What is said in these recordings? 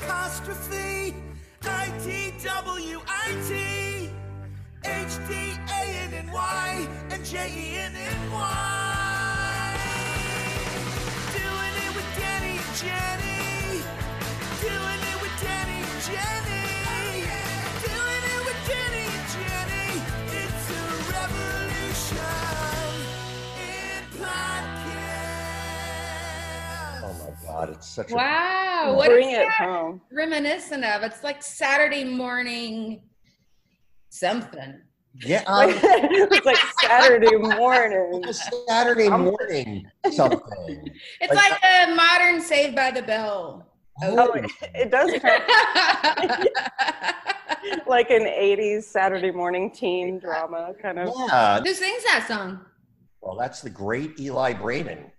apostrophe I T W I T H D A N N Y and J E N N Y. Doing it with Danny and Jenny. God, it's such a Wow. What Bring is it that home. reminiscent of? It's like Saturday morning something. yeah. Um, it's like Saturday morning. a Saturday morning something. It's Like- like a modern Saved by the Bell. Oh, it, it does kind of like an 80s Saturday morning teen drama kind of. Yeah. Who sings that song? Well, that's the great Eli Braden,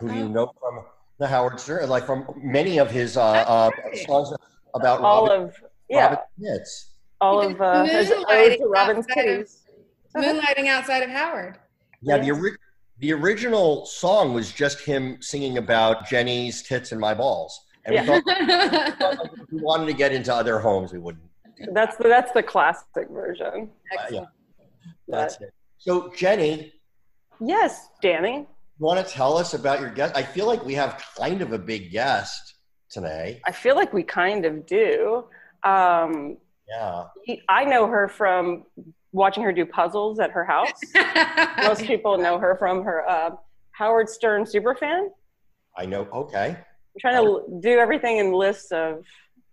who Oh. you know from the Howard Stern, like from many of his uh, uh, songs about All Robin, of, yeah, Robin hits. all of uh, his did ode to Moonlighting Robin's outside of- kitties. Moonlighting outside of Howard. Yeah, the, ori- the original song was just him singing about Jenny's tits and my balls. And we, thought, if we wanted to get into other homes, we wouldn't. That's the, that's the classic version. Excellent. That's it. So, Jenny, Yes, Danny. You want to tell us about your guest? I feel like we have kind of a big guest today. I feel like we kind of do. Um, Yeah. he- I know her from watching her do puzzles at her house. Most people know her from her uh, Howard Stern superfan. I know. Okay. I'm trying to l- do everything in lists of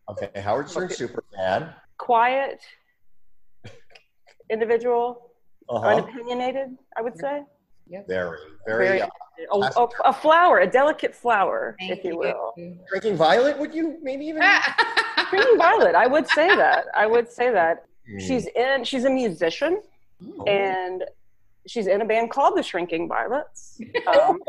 Okay. Howard Stern Okay. super fan. quiet individual, Uh-huh. unopinionated, I would say. Very, very. Very- Uh, A, a, a flower, a delicate flower, Thank if you will. drinking violet, would you maybe even? Green Violet, I would say that. I would say that. Hmm. She's in. She's a musician, Oh. and she's in a band called the Shrinking Violets. Um,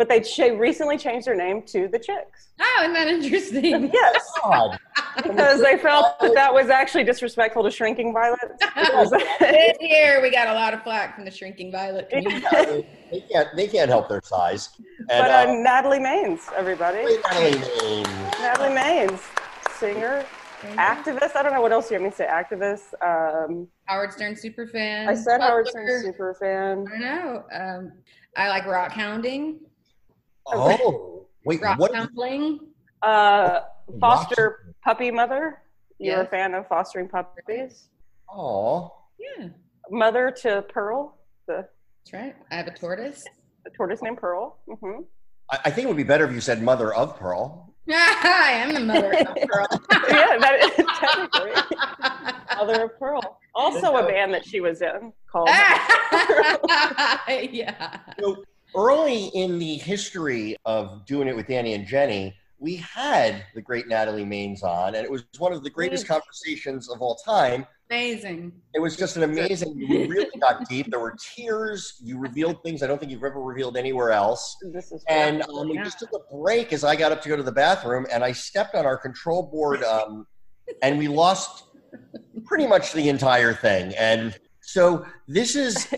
but they she recently changed their name to the Chicks. oh, isn't that interesting? Yes, God. because they felt that that was actually disrespectful to Shrinking Violets. Because- This we got a lot of flack from the shrinking violet community. they can't. They can't help their size. And, but uh, uh, Natalie Maines, everybody. Natalie Maines. Natalie Maines, singer, activist. I don't know what else you want me to say. Activist. Um, Howard Stern super fan. I said Howard Butler. Stern super fan. I know. Um, I like rock hounding, Oh, wait. rock What? tumbling. Uh, foster Rock- puppy mother. You're Yes. a fan of fostering puppies. Oh. Yeah, Mother to Pearl, the, that's right. I have a tortoise. A tortoise named Pearl. Mm-hmm. I, I think it would be better if you said mother of pearl. I am the mother of Pearl. yeah, that is technically Mother of Pearl. Also a band that she was in called. yeah. So early in the history of doing it with Danny and Jenny, we had the great Natalie Maines on, and it was one of the greatest Mm. conversations of all time. Amazing. It was just an amazing. You really got deep. There were tears. You revealed things I don't think you've ever revealed anywhere else. this is And um, we just took a break as I got up to go to the bathroom, and I stepped on our control board, um, and we lost pretty much the entire thing. And so this is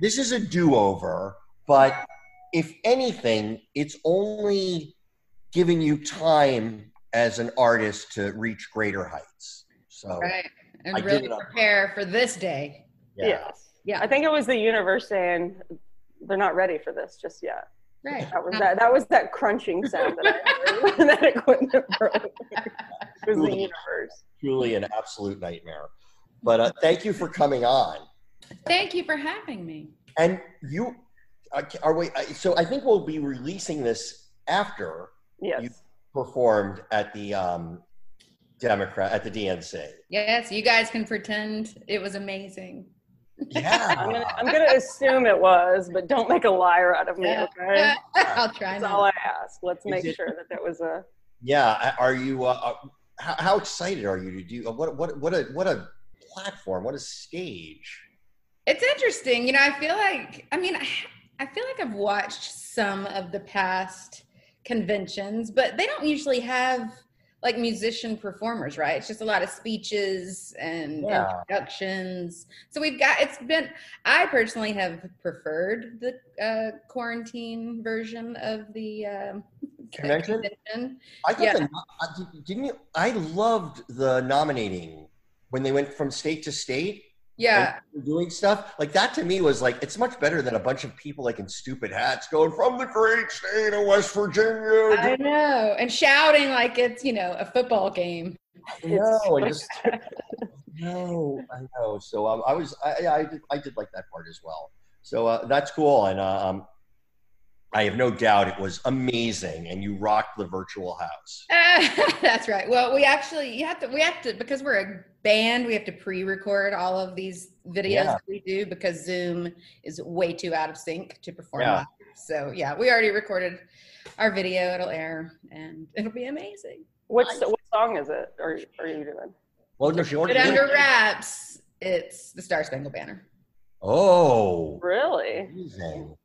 this is a do-over, but if anything, it's only giving you time as an artist to reach greater heights. So Right. And I really prepare for this day. yeah. Yes. Yeah. I think it was the universe saying they're not ready for this just yet. Right. That was that. That was that crunching sound that I heard when that equipment broke. It was the universe. truly an absolute nightmare. But uh, thank you for coming on. Thank you for having me. And you are we? uh, So I think we'll be releasing this after Yes. You- performed at the um, Democrat at the DNC. Yes, you guys can pretend it was amazing. I'm Yeah, gonna, I'm gonna assume it was, but don't make a liar out of me, Yeah. okay? I'll try That's all. I ask. Let's make it- sure that that was a. yeah. Are you? Uh, uh, how, how excited are you to do? Uh, what? What? What a what a platform! What a stage! It's interesting. You know, I feel like, I mean, I, feel like I've watched some of the past conventions, but they don't usually have like musician performers, right? It's just a lot of speeches and Yeah. introductions. So we've got, it's been, I personally have preferred the uh, quarantine version of the um Convention? convention. I thought Yeah. the, uh, didn't you? I loved the nominating when they went from state to state. Yeah, doing stuff like that to me was like it's much better than a bunch of people like in stupid hats going from the great state of West Virginia. I know, and shouting like it's you know a football game. no, and just no, I know. So um, I was, I, I, did, I did like that part as well. So uh, that's cool, and uh, um, I have no doubt it was amazing, and you rocked the virtual house. that's right. Well, we actually you have to we have to because we're a band, we have to pre-record all of these videos Yeah. that we do because Zoom is way too out of sync to perform Yeah. live. So yeah, we already recorded our video. It'll air and it'll be amazing. Which what song is it? Or are you doing? Well, no, she already But did. under wraps, it's the Star Spangled Banner. Oh, Really? amazing.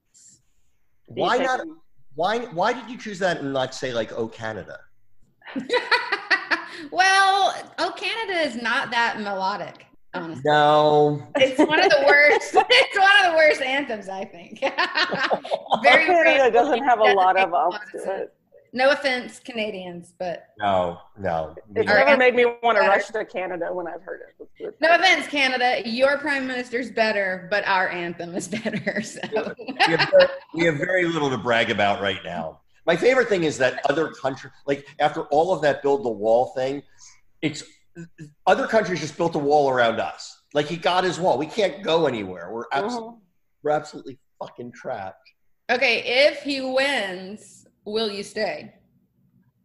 Do you Why not? Why? Why did you choose that and not say like "Oh Canada"? well, oh, Canada is not that melodic. Honestly. No. It's one of the worst. it's one of the worst anthems, I think. Very oh, Canada rare- doesn't have a lot of ups to it. No offense, Canadians, but No. No. It's never anthem made me want to better. rush to Canada when I've heard it. no offense, Canada. Your prime minister's better, but our anthem is better. So we, have very, we have very little to brag about right now. My favorite thing is that other countries, like after all of that build the wall thing, it's other countries just built a wall around us. Like he got his wall. We can't go anywhere. We're absolutely, Mhm. we're absolutely fucking trapped. okay, if he wins, will you stay?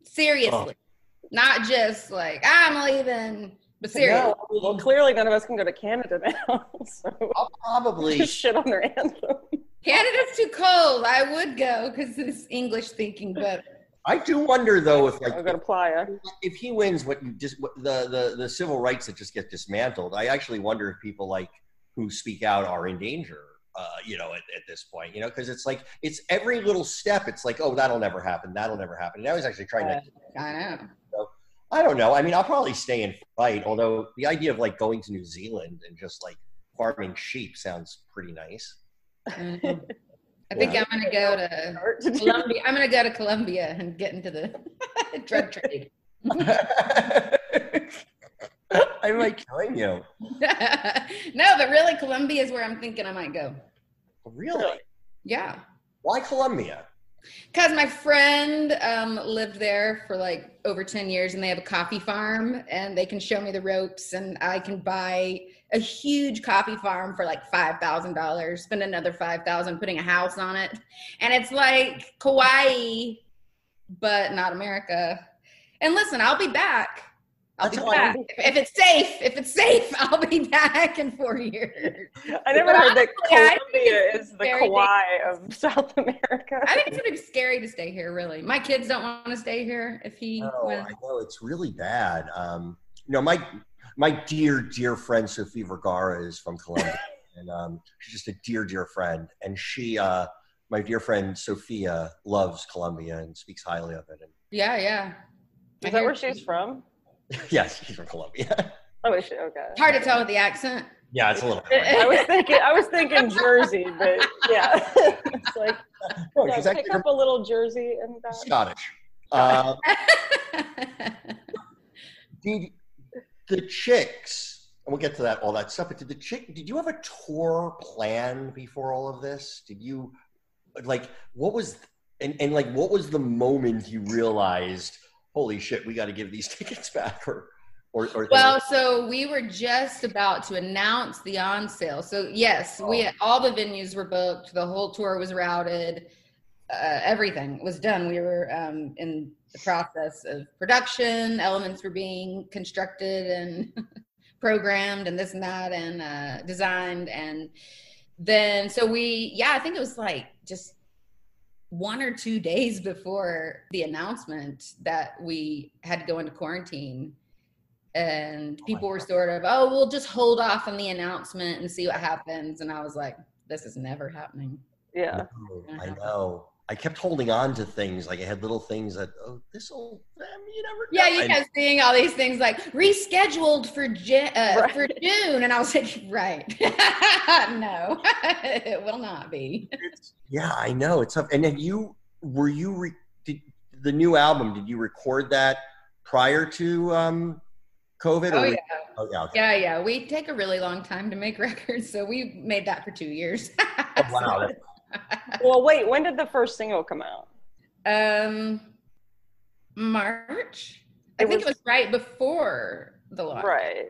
Seriously, oh. not just like I'm leaving, but seriously. No, well, clearly none of us can go to Canada now. So I'll probably just shit on their anthem. Canada's too cold. I would go because it's English thinking, but I do wonder though if like I'll Playa. if he wins what you just what the, the the civil rights that just get dismantled i actually wonder if people like who speak out are in danger uh, you know at, at this point you know because it's like it's every little step it's like oh that'll never happen that'll never happen and now he's actually trying to I know. i don't know i mean i'll probably stay and fight although the idea of like going to new zealand and just like farming sheep sounds pretty nice Mhm. I think I'm gonna go to Art to do. Colombia. I'm gonna go to Colombia and get into the drug trade. i might killing you no, but really, Colombia is where I'm thinking I might go. really Yeah, why colombia because my friend um, lived there for like over ten years, and they have a coffee farm, and they can show me the ropes, and I can buy a huge coffee farm for like five thousand dollars. Spend another five thousand putting a house on it, and it's like Kauai, but not America. And listen, I'll be back. I'll That's be back. If, if it's safe, if it's safe, I'll be back in four years. I never But heard that honestly, I Colombia is the very Kauai of South America. I think it's gonna be scary to stay here. Really, my kids don't want to stay here. If he No, wins. I know it's really bad. Um, you know, my my dear dear friend Sophie Vergara is from Colombia, and um, she's just a dear dear friend. And she, uh, my dear friend Sophia, loves Colombia and speaks highly of it. And yeah, yeah. I Is that hear- where she's from? yes, she's from Colombia. Oh, is she? Okay. It's hard to tell with the accent. yeah, it's a little. I was thinking, I was thinking Jersey, but yeah, it's like No, yeah, she's pick up a little Jersey and that. Scottish. Uh, did the chicks? And we'll get to that all that stuff. But did the chick? Did you have a tour plan before all of this? Did you like what was and and like what was the moment you realized? Holy shit, we got to give these tickets back, or or, or well, so we were just about to announce the on sale. So yes, we Oh. all the venues were booked. The whole tour was routed. Uh, everything was done. We were um, in the process of production. Elements were being constructed and programmed, and this and that, and uh, designed. And then, so we, yeah, I think it was like just one or two days before the announcement that we had to go into quarantine and oh people were sort of oh we'll just hold off on the announcement and see what happens and i was like this is never happening Yeah. No, I know. I kept holding on to things like I had little things that oh this will you never know. yeah you kept seeing all these things like rescheduled for uh, Right. for june and i was like right no it will not be It's- yeah, I know it's tough. And then you were you re, did the new album, did you record that prior to um, COVID? Oh or yeah. Oh, yeah. okay. Yeah, yeah. We take a really long time to make records, so we made that for two years. Oh, wow. Well, wait. When did the first single come out? um, March. I think was- it was right before the launch. Right.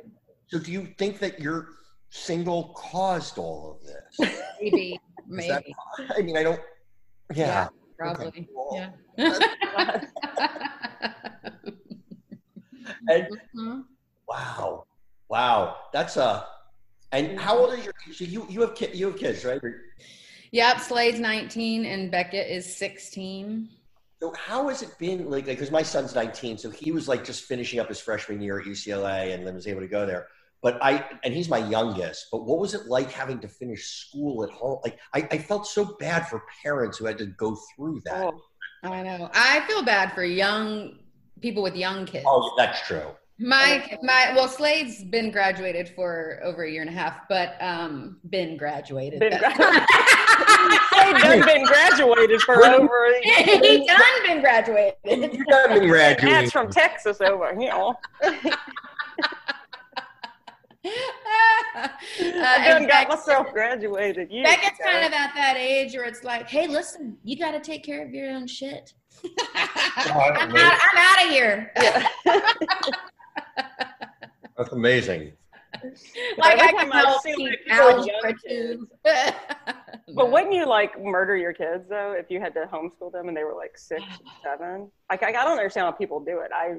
So do you think that your single caused all of this? Maybe, Is that- maybe, I mean, I don't. Yeah. probably. cool. Yeah. And Mhm. wow, wow, that's a. And how old is your? So you you have ki- you have kids, right? Yep, Slade's 19 and Beckett is 16. So how has it been like? Because my son's 19, so he was like just finishing up his freshman year at UCLA, and then was able to go there. But I and he's my youngest. But what was it like having to finish school at home? Like I, I felt so bad for parents who had to go through that. Oh, I know. I feel bad for young people with young kids. Oh, that's true. My my well, Slade's been graduated for over a year and a half, but um, been graduated. Been but- They've done been graduated for over. a year. he done been graduated. You done been graduating. That's from Texas over, you know. uh, I done got Beck- myself graduated. years Beckett's ago. kind of at that age where it's like, hey, listen, you got to take care of your own shit. I'm out, I'm out of here. Yeah. That's amazing. like I time can I help see, teach like, people But wouldn't you like murder your kids though if you had to homeschool them and they were like six, seven? Like I, I don't understand how people do it. I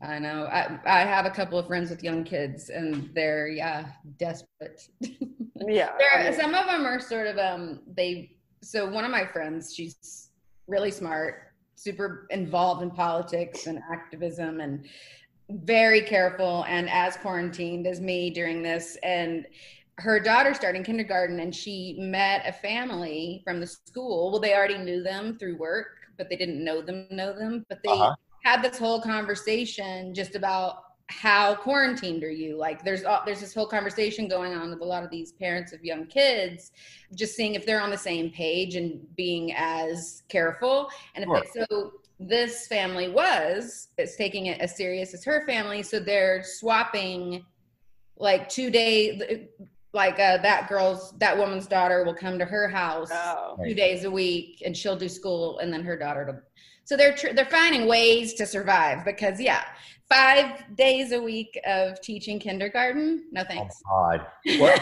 I know. I I have a couple of friends with young kids, and they're yeah desperate. yeah. There, I mean, some of them are sort of um they. So one of my friends, she's really smart, super involved in politics and activism, and very careful and as quarantined as me during this. And her daughter started in kindergarten, and she met a family from the school. Well, they already knew them through work, but they didn't know them know them. But they Uh-huh. had this whole conversation just about how quarantined are you like there's uh, there's this whole conversation going on with a lot of these parents of young kids just seeing if they're on the same page and being as careful and if Sure. it, so this family was it's taking it as serious as her family so they're swapping like two days like uh, that girl's that woman's daughter will come to her house oh. two days a week and she'll do school and then her daughter to so they're tr- they're finding ways to survive because yeah five days a week of teaching kindergarten no thanks Oh God. Well,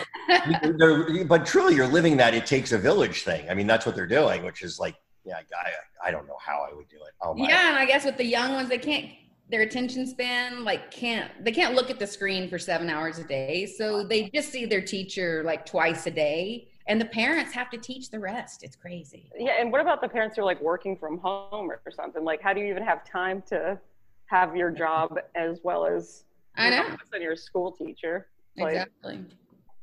you- they're- but truly, you're living that it takes a village thing. I mean, that's what they're doing, which is like, yeah, I, I don't know how I would do it. Oh my. yeah and i guess with the young ones they can't their attention span like can't they can't look at the screen for seven hours a day so they just see their teacher like twice a day and the parents have to teach the rest it's crazy Yeah, and what about the parents who are like working from home or something? Like, how do you even have time to have your job as well as i know and you're a school teacher? Like, exactly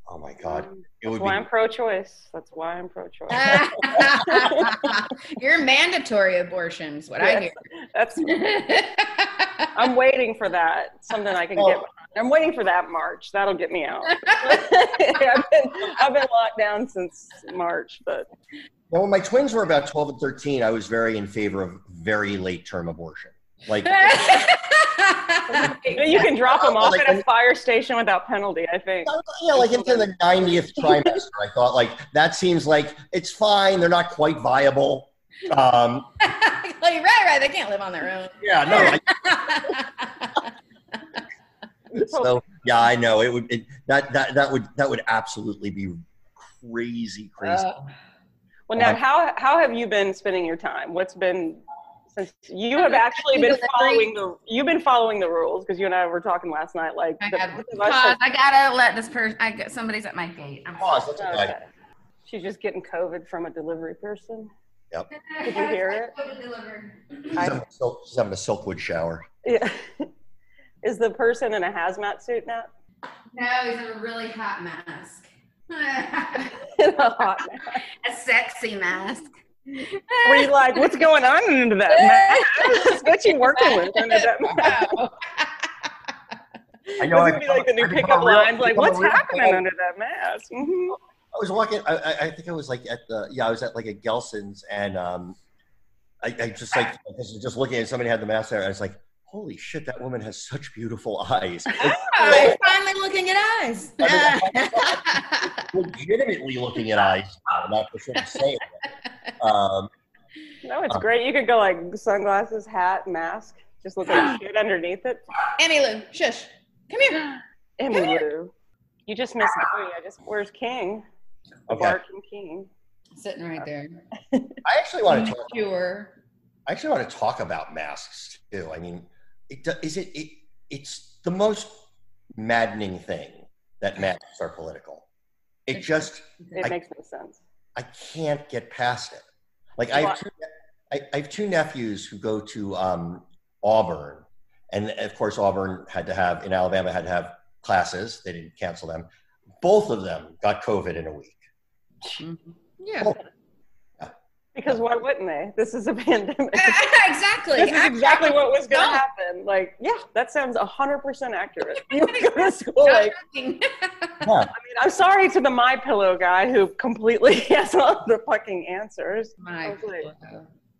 Oh my God. um, It That's would why be. I'm pro-choice. That's why I'm pro-choice. You're mandatory abortions, what Yes. I hear. That's. hear. I'm waiting for that. Something I can Oh. get. behind. I'm waiting for that March. That'll get me out. I've, been, I've been locked down since March, but Well, when my twins were about 12 and 13, I was very in favor of very late term abortion. Like, you can drop them off Like at a fire station without penalty. I think. yeah, like into the 90th trimester, I thought, like, that seems like it's fine. They're not quite viable. Um, well, you're right, right. They can't live on their own. yeah, no. I, so, yeah, I know it would, it, that, that, that would, that would absolutely be crazy, crazy. Uh, Well, now Uh, how how have you been spending your time? What's been since you have actually been following the you've been following the rules because you and I were talking last night. Like I got both of us pause. have- I gotta let this person. I got somebody's at my gate. I'm Pause, that's okay. Okay. She's just getting COVID from a delivery person. Did you hear it? She's having, a silk, she's having a Silkwood shower. Yeah. Is the person in a hazmat suit now? No, he's in a really hot mask. In a hot mask. a sexy mask. Were you like, what's going on under that mask? what you working with under that mask? No. I That's I gonna be like the new pickup a real- lines. Like, what's happening under that mask? Mhm. I was walking. I, I- I think I was like at the yeah. I was at like a Gelson's and um, I, I just like I was just looking at somebody had the mask there, and was like, holy shit, that woman has such beautiful eyes. Oh, finally looking at eyes. legitimately looking at eyes, now, not just sort of saying it. Um, No, it's Uh. great. You could go like sunglasses, hat, mask. Just look like shit underneath it. Emmy Lou, shush. Come here. Emmy Lou. You just missed Louis. I just where's King? The Okay. barking King. Sitting right there. I actually want to talk. Sure. I actually want to talk about masks too. I mean, it, do- is it, it? It's the most maddening thing that masks are political. It just It I- makes no sense. I can't get past it. Like I have two, I, I have two nephews who go to um, Auburn, and of course Auburn had to have in Alabama had to have classes. They didn't cancel them. Both of them got COVID in a week. Yeah. Oh. Because why wouldn't they? This is a pandemic. exactly. this is exactly what was going to No. happen. Like, yeah, that sounds 100% accurate. You go to school like, Yeah. I mean, I'm sorry to the My Pillow guy who completely has all the fucking answers. My Hopefully.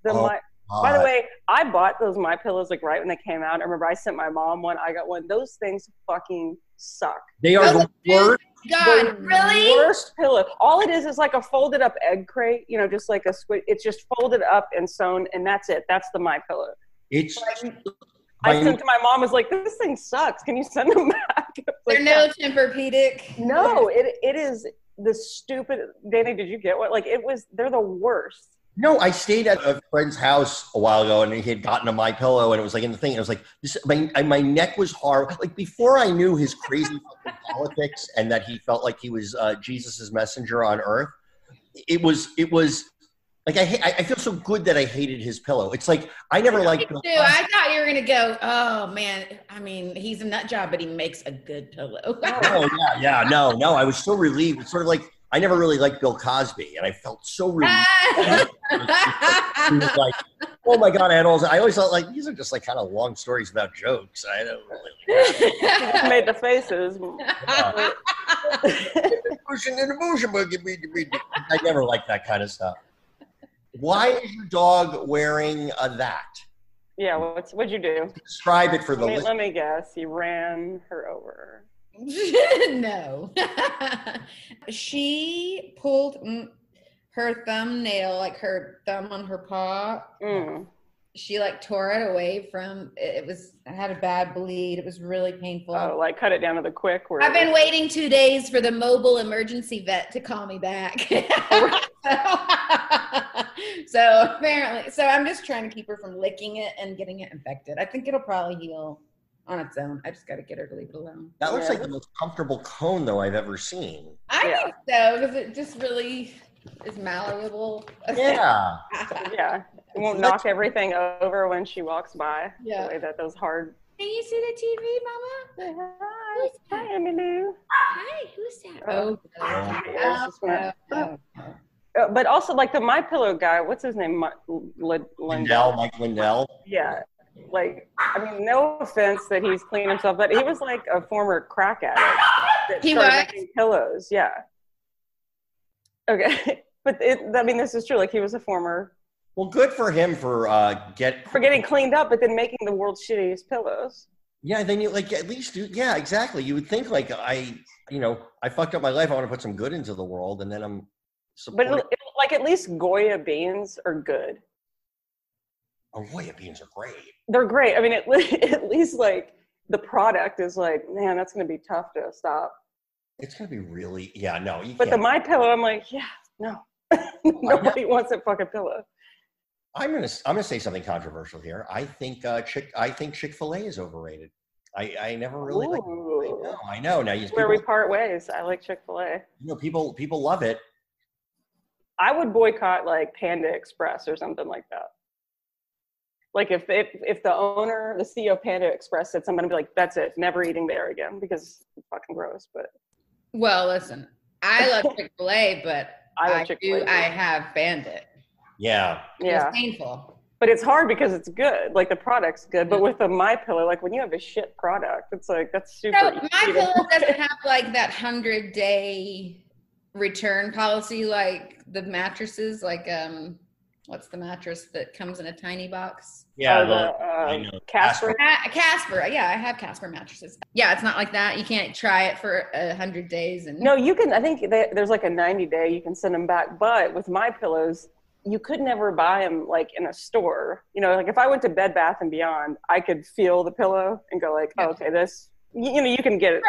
The Oh, my, by the way, I bought those My Pillows like right when they came out. I remember I sent my mom one. I got one. Those things fucking suck. they are the worst. God, The really? Worst pillow. All it is is like a folded up egg crate. You know, just like a squid. It's just folded up and sewn, and that's it. That's the My Pillow. It's. I my- sent to my mom. Was like, this thing sucks. Can you send them back? Like, They're no Tempur-Pedic. No, it it is the stupid. Danny, did you get what? Like it was. They're the worst. No, I stayed at a friend's house a while ago, and he had gotten a my pillow, and it was like in the thing. And it was like this, my I- my neck was hard. Like before I knew his crazy politics and that he felt like he was uh, Jesus's messenger on earth. It was it was like I ha- I I feel so good that I hated his pillow. It's like I never Me liked. too. I thought you were gonna go. Oh man, I mean, he's a nut job, but he makes a good pillow. Oh yeah, yeah, no, no. I was so relieved. It's sort of like I never really liked Bill Cosby, and I felt so relieved. he was like, "Oh my god!" I had all. I always thought like these are just like kind of long stories about jokes. I don't really. Just made the faces. I never liked that kind of stuff. Why is your dog wearing a that? yeah. What's what'd you do? Describe it for the Let me, let me guess. He ran her over. no. she pulled mm, her thumbnail, like her thumb on her paw. Mm. She like tore it away from. It it was. I had a bad bleed. It was really painful. Oh, like cut it down to the quick. Where I've been waiting two days for the mobile emergency vet to call me back. so apparently, so I'm just trying to keep her from licking it and getting it infected. I think it'll probably heal on its own. I just got to get her to leave it alone. That looks Yeah. like the most comfortable cone though I've ever seen. I Yeah. think so because it just really is malleable. Yeah. Yeah, it won't Let's- knock everything over when she walks by. Yeah. The way that those hard. Can you see the TV, Mama? Hi, hi, Emily. Hi, who's that? Oh. Oh, Yeah, it's just gonna- oh, oh. Uh, but also like the My Pillow guy. What's his name? Mi- Lin- Lindell, Mike Lindell. Yeah. Like, I mean, no offense that he's cleaned himself, but he was like a former crack addict. That He started was? making pillows. Yeah. Okay. But it, I mean, this is true. Like, he was a former Well, good for him for uh, get for getting cleaned up, but then making the world's shittiest pillows. Yeah, then you like at least do. Yeah, exactly. You would think like I, you know, I fucked up my life. I want to put some good into the world, and then I'm. But Supporting. it, it, like, at least Goya beans are good. Goya beans are great. They're great. I mean, at, le- at least like the product is like, man, that's going to be tough to stop. It's gonna be really. Yeah, no, you But the. My Pillow, I'm like, yeah, no, nobody wants a fucking pillow. I'm gonna. I'm gonna say something controversial here. I think uh, Chick. I think Chick Fil A is overrated. I, I never really like. I know. I know. Now you Where people, we part ways. I like Chick Fil A. you know people people love it. I would boycott like Panda Express or something like that. Like if if if the owner, the CEO of Panda Express said something, I'd be like, that's it, never eating there again because it's fucking gross. But Well, listen, I love Chick Fil A, but I I, love Chick-fil-A do. too. I have Bandit. Yeah. yeah, It's painful. but it's hard because it's good. Like the product's good, but with a My Pillow, like when you have a shit product, it's like that's super. So my pillow doesn't have like that hundred day return policy like the mattresses. Like um, what's the mattress that comes in a tiny box? Yeah, Oh, the- the, I um, know. Casper. Casper, yeah, I have Casper mattresses. Yeah, it's not like that. You can't try it for a hundred days and No, you can. I think they, there's like a 90 day. You can send them back. But with my pillows, you could never buy them like in a store. You know, like if I went to Bed Bath and Beyond, I could feel the pillow and go like, oh, okay, this. You, you know, you can get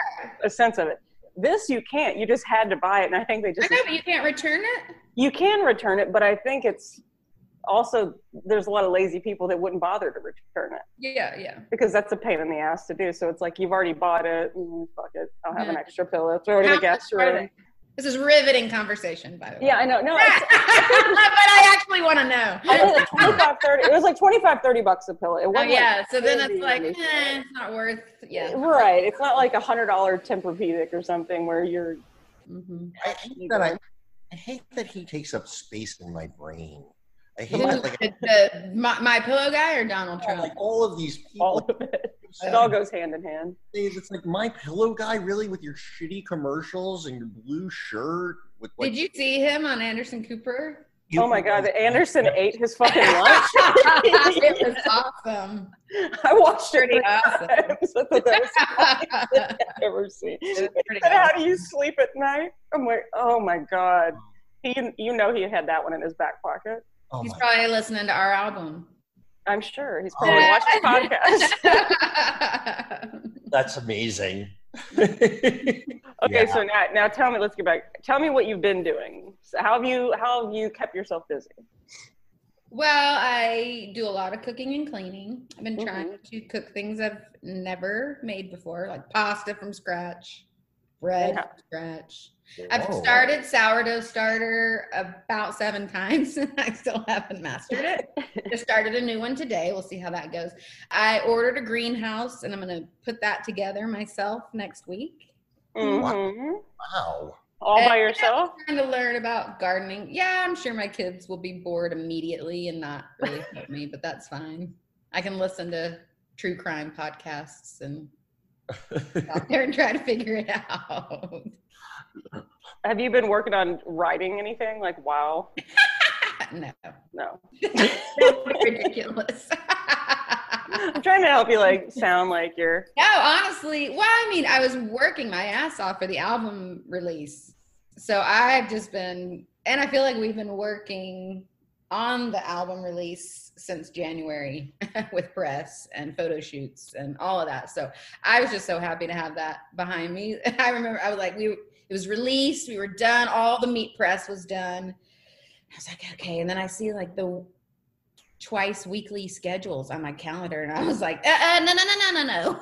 a sense of it. This you can't. You just had to buy it, and I think they just I just know, but you can't return it. you can return it, but I think it's also there's a lot of lazy people that wouldn't bother to return it Yeah, yeah. because that's a pain in the ass to do. So it's like you've already bought it. Mm, fuck it, I'll have an extra pillow. Throw it in the guest room. This is riveting conversation, by the way. Yeah, I know. No, but I actually want to know. I think it's 25, 30. It was like 25, 30 bucks a pillow. It Oh wasn't yeah, like so then it's like, eh, it's not worth. Yeah. Right. It's not like a hundred dollar Tempur-Pedic or something where you're. Mm-hmm. I hate that I, I hate that he takes up space in my brain. I hate Who, that like, the, the, my, my pillow guy or Donald Trump? like all of these All of it. It all goes hand in hand. It's like my pillow guy, really, with your shitty commercials and your blue shirt. With like, Did you see him on Anderson Cooper? you- Oh my God, Anderson ate his fucking lunch. it was awesome. I watched it Pretty three awesome. times. That was the funniest thing I've ever seen. It was He How do you sleep at night? I'm like, oh my God. He, you know, he had that one in his back pocket. Oh He's my probably listening to our album. I'm sure he's probably Oh. watching the podcast. That's amazing. Okay, Yeah. so now, now tell me. Let's get back. Tell me what you've been doing. So how have you how have you kept yourself busy? well, I do a lot of cooking and cleaning. I've been trying Mm-hmm. to cook things I've never made before, like pasta from scratch, bread Yeah. from scratch. I've started sourdough starter about seven times and I still haven't mastered it. Just started a new one today. We'll see how that goes. I ordered a greenhouse and I'm going to put that together myself next week. Mhm. Wow. All by And- yourself? Trying to learn about gardening. Yeah, I'm sure my kids will be bored immediately and not really help me, but that's fine. I can listen to true crime podcasts and out there and try to figure it out. Have you been working on writing anything? Like, wow. no, No. ridiculous. I'm trying to help you like sound like you're No, honestly, well, I mean, I was working my ass off for the album release. So I've just been, and I feel like we've been working on the album release since January with press and photo shoots and all of that. So I was just so happy to have that behind me. I remember I was like, we, it was released, we were done, all the meat press was done. I was like, okay. And then I see like the twice weekly schedules on my calendar, and I was like, uh, uh, no, no, no, no, no,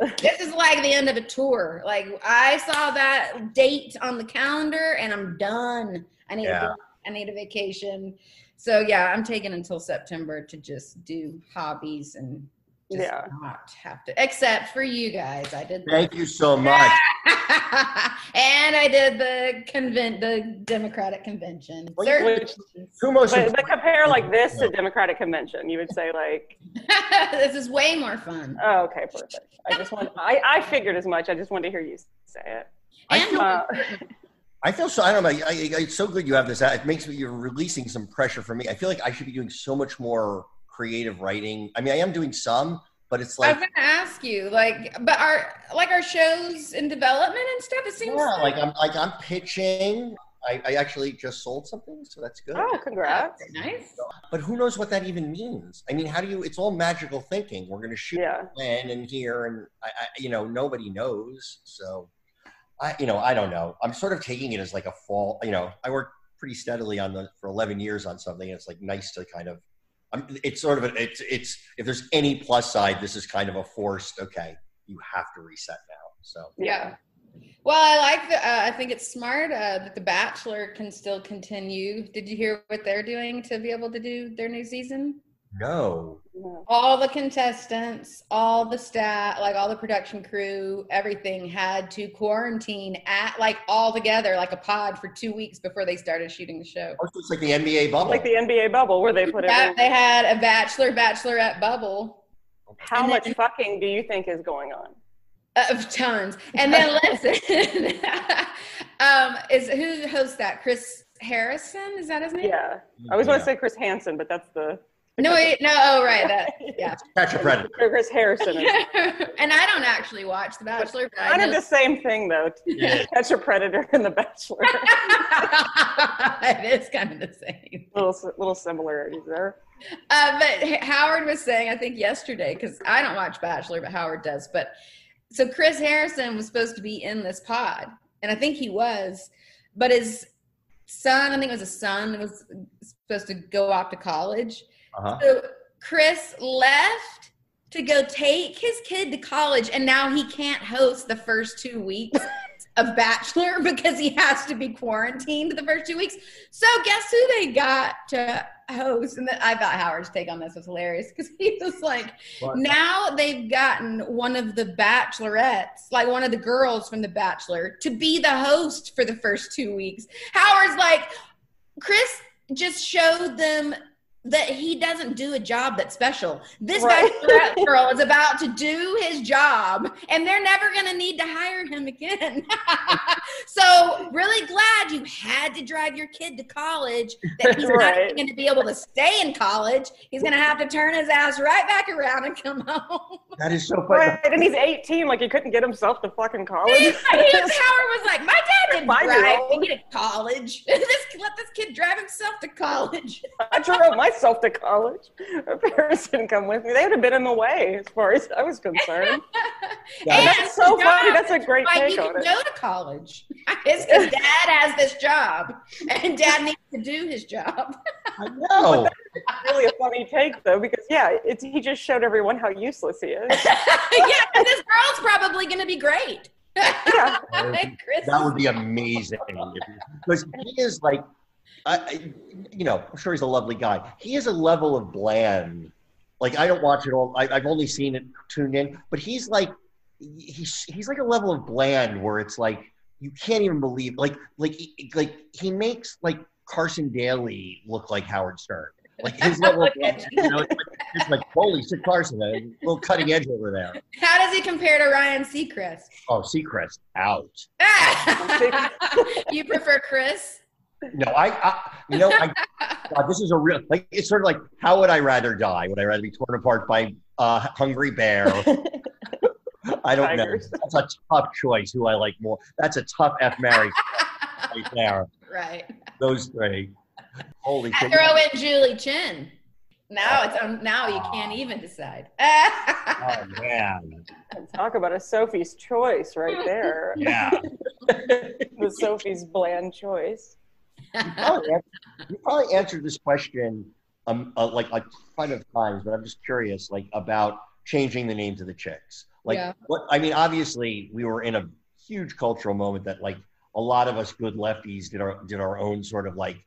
no. this is like the end of a tour. Like I saw that date on the calendar, and I'm done. I need Yeah. a, I need a vacation. So yeah, I'm taking until September to just do hobbies and just Yeah. not have to. Except for you guys, I did. Thank you so much. and I did the convent, the Democratic convention. Well, Certain which- Two most but, but compare like this to Democratic convention. You would say like this is way more fun. oh okay, perfect. I just want I, I figured as much. I just wanted to hear you say it. I And feel- Uh, I feel so. I don't know. I, I, it's so good you have this. It makes me you're releasing some pressure for me. I feel like I should be doing so much more creative writing. I mean, I am doing some, but it's like I like was gonna ask you, like, but our like our shows in development and stuff. It seems yeah, like I'm like I'm pitching. I, I actually just sold something, so that's good. oh, congrats. nice. But who knows what that even means? I mean, how do you? It's all magical thinking. We're going to shoot Yeah. when and here, and I, I, you know, nobody knows. So, I, you know, I don't know. I'm sort of taking it as like a fall. You know, I worked pretty steadily on the for 11 years on something. And it's like nice to kind of. I'm, it's sort of a, it's it's if there's any plus side, this is kind of a forced. Okay, you have to reset now. So Yeah. Well, I like the. Uh, I think it's smart uh, that The Bachelor can still continue. Did you hear what they're doing to be able to do their new season? No, No. All the contestants, all the staff, like all the production crew, everything had to quarantine at like all together, like a pod for two weeks before they started shooting the show. Oh, so it's like the NBA bubble. Like the NBA bubble where they put it. They had a bachelor bachelorette bubble How and much then- fucking do you think is going on? of tons. And then listen, um, is who hosts that? Chris Harrison. Is that his name? Yeah. I always want to say Chris Hansen, but that's the No, wait, no. Oh, right. That. Yeah. Catch a predator. Chris Harrison. Is and I don't actually watch The Bachelor, but I kind of the same thing though. Yeah. Catch a predator and The Bachelor. it is kind of the same. little little similarities there. Uh, but Howard was saying, I think yesterday, because I don't watch Bachelor, but Howard does. But so Chris Harrison was supposed to be in this pod, and I think he was, but his son, I think it was a son, was supposed to go off to college. Uh-huh. So Chris left to go take his kid to college, and now he can't host the first two weeks of Bachelor because he has to be quarantined the first two weeks. So guess who they got to host? And I thought Howard's take on this was hilarious because he was like, What? now they've gotten one of the bachelorettes, like one of the girls from The Bachelor, to be the host for the first two weeks. Howard's like, Chris just showed them that he doesn't do a job that's special. This Right. bachelorette girl is about to do his job, and they're never going to need to hire him again. so, really glad you had to drive your kid to college. That he's not Right. going to be able to stay in college. He's going to have to turn his ass right back around and come home. That is so funny. Right, and he's 18, like he couldn't get himself to fucking college. He, he- Howard was like, "My dad didn't drive Five-year-old. me to college. this, let this kid drive himself to college." I drove myself to college. My parents didn't come with me. They would have been in the way as far as I was concerned. And That's so the funny. That's a great why take he on can it. go to college. It's because dad has this job, and dad needs to do his job. I know. really a funny take though, because yeah, it's, he just showed everyone how useless he is. yeah, and this girl's probably going to be great. Yeah. That would be amazing. Because he is like, I, I, you know, I'm sure he's a lovely guy. He is a level of bland. Like I don't watch it all. I, I've only seen it tuned in, but he's like, he's he's like a level of bland where it's like you can't even believe. Like like like he makes like Carson Daly look like Howard Stern. Like his level of bland, you know, it's like, it's like holy shit, Carson, a little cutting edge over there. How does he compare to Ryan Seacrest? Oh, Seacrest out. you prefer Chris? No, I, I you know, I, God, this is a real like it's sort of like how would I rather die? Would I rather be torn apart by a hungry bear? I don't Tigers. know. That's a tough choice. Who I like more? That's a tough F Mary right there. right. Those three. Holy I shit! throw in Julie Chen. Now it's um, now you can't even decide. Oh man, Talk about a Sophie's choice right there. yeah. The Sophie's bland choice. You probably, an- you probably answered this question um uh, like a ton of times, but I'm just curious, like about changing the names of the chicks. Like, Yeah. what I mean, obviously, we were in a huge cultural moment that like a lot of us good lefties did our did our own sort of like,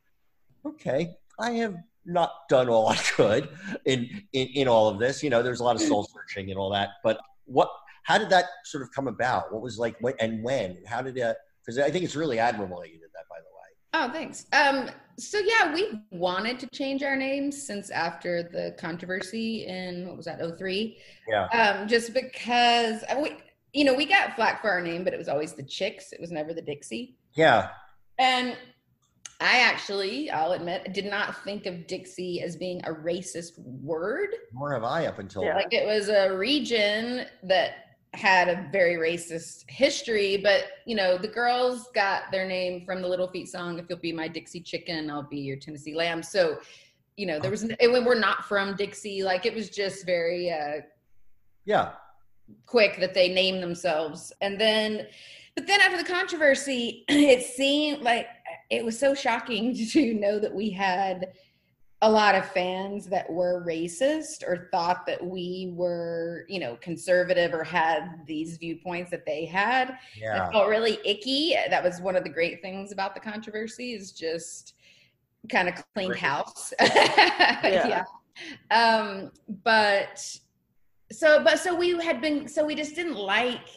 okay, I have not done all I could in in, in all of this. You know, there's a lot of soul searching and all that. But what? How did that sort of come about? What was like when and when? How did it? Because I think it's really admirable that you did that. By the way. Oh, thanks. Um, so yeah, we wanted to change our names since after the controversy in what was that, 03? Yeah. Um, just because we, you know, we got flack for our name, but it was always the Chicks. It was never the Dixie. Yeah. And I actually, I'll admit, did not think of Dixie as being a racist word. Nor have I up until Yeah. Like it was a region that had a very racist history, but you know, the girls got their name from the Little Feat song, If You'll Be My Dixie Chicken, I'll Be Your Tennessee Lamb. So, you know, there was, it, we're not from Dixie. Like it was just very, uh, yeah. quick that they named themselves. And then, but then after the controversy, it seemed like it was so shocking to know that we had a lot of fans that were racist or thought that we were, you know, conservative or had these viewpoints that they had. Yeah. It felt really icky. That was one of the great things about the controversy is just kind of cleaned Right. house. yeah. Um, but so, but so we had been, so we just didn't like,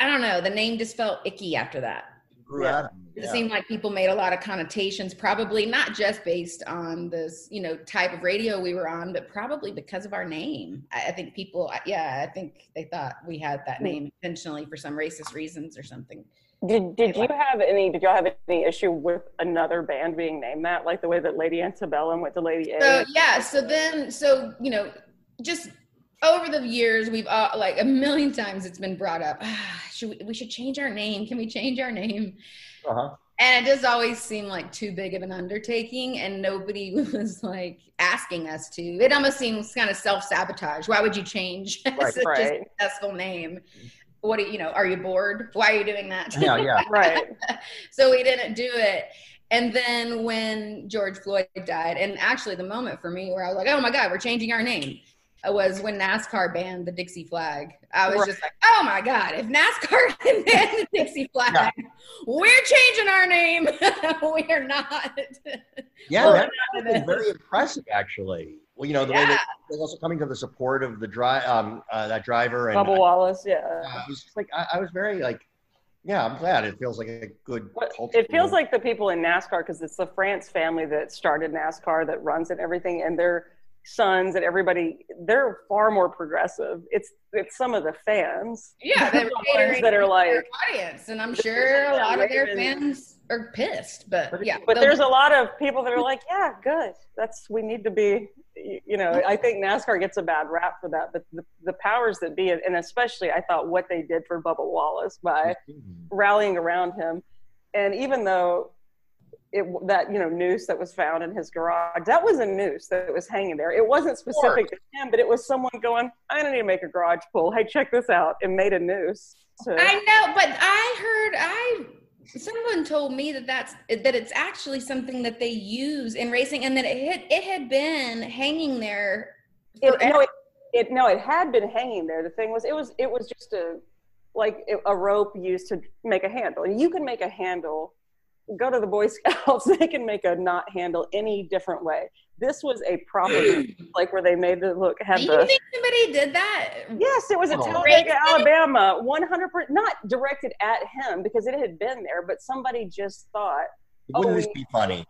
I don't know, the name just felt icky after that. Grew Yeah. out of me. It seemed like people made a lot of connotations, probably not just based on this, you know, type of radio we were on, but probably because of our name. I, I think people, yeah, I think they thought we had that name intentionally for some racist reasons or something. Did Did you have any? Did y'all have any issue with another band being named that, like the way that Lady Antebellum went to Lady A? So yeah, so then, so you know, just over the years, we've all like a million times it's been brought up. Ah, should we, we should change our name? Can we change our name? Uh-huh. And it just always seemed like too big of an undertaking, and nobody was like asking us to. It almost seems kind of self sabotage. Why would you change Right, such a right. successful name? What do you, you know? Are you bored? Why are you doing that? Yeah, yeah. right. so we didn't do it. And then when George Floyd died, and actually the moment for me where I was like, oh my God, we're changing our name was when NASCAR banned the Dixie flag. I was Right. just like, oh my God, if NASCAR can ban the Dixie flag, we're changing our name. we're not. Yeah, Well, that was very impressive, actually. Well, you know, the way Yeah. that they're also coming to the support of the dri- um, uh, that driver, and Bubba Wallace, yeah. uh, I was just like, I, I was very like, yeah, I'm glad. It feels like a good culture. It feels like the people in NASCAR because it's the France family that started NASCAR that runs it and everything, and their sons and everybody they're far more progressive. It's it's some of the fans. Yeah, they were The ones that are like- audience, and I'm sure a lot of their fans are pissed. But But- yeah, But there's a lot of people that are like, yeah, good. That's we need to be. You know, I think NASCAR gets a bad rap for that, but the, the powers that be, and especially I thought what they did for Bubba Wallace by mm-hmm. rallying around him. And even though it that you know noose that was found in his garage, that was a noose that was hanging there. It wasn't specific to him, but it was someone going, "I don't need to make a garage pull. Hey, check this out," and made a noose. To, I know, but I heard I someone told me that that's that it's actually something that they use in racing, and that it had, it had been hanging there. it, no, it, it no, it had been hanging there. The thing was, it was it was just a like a rope used to make a handle, and you can make a handle. Go to the Boy Scouts; they can make a knot handle any different way. This was a proper, hmm. like where they made the look had Do the you think somebody did that? Yes, it was at Oh. Talladega, Alabama. One hundred percent, not directed at him because it had been there, but somebody just thought Wouldn't Oh, this be funny?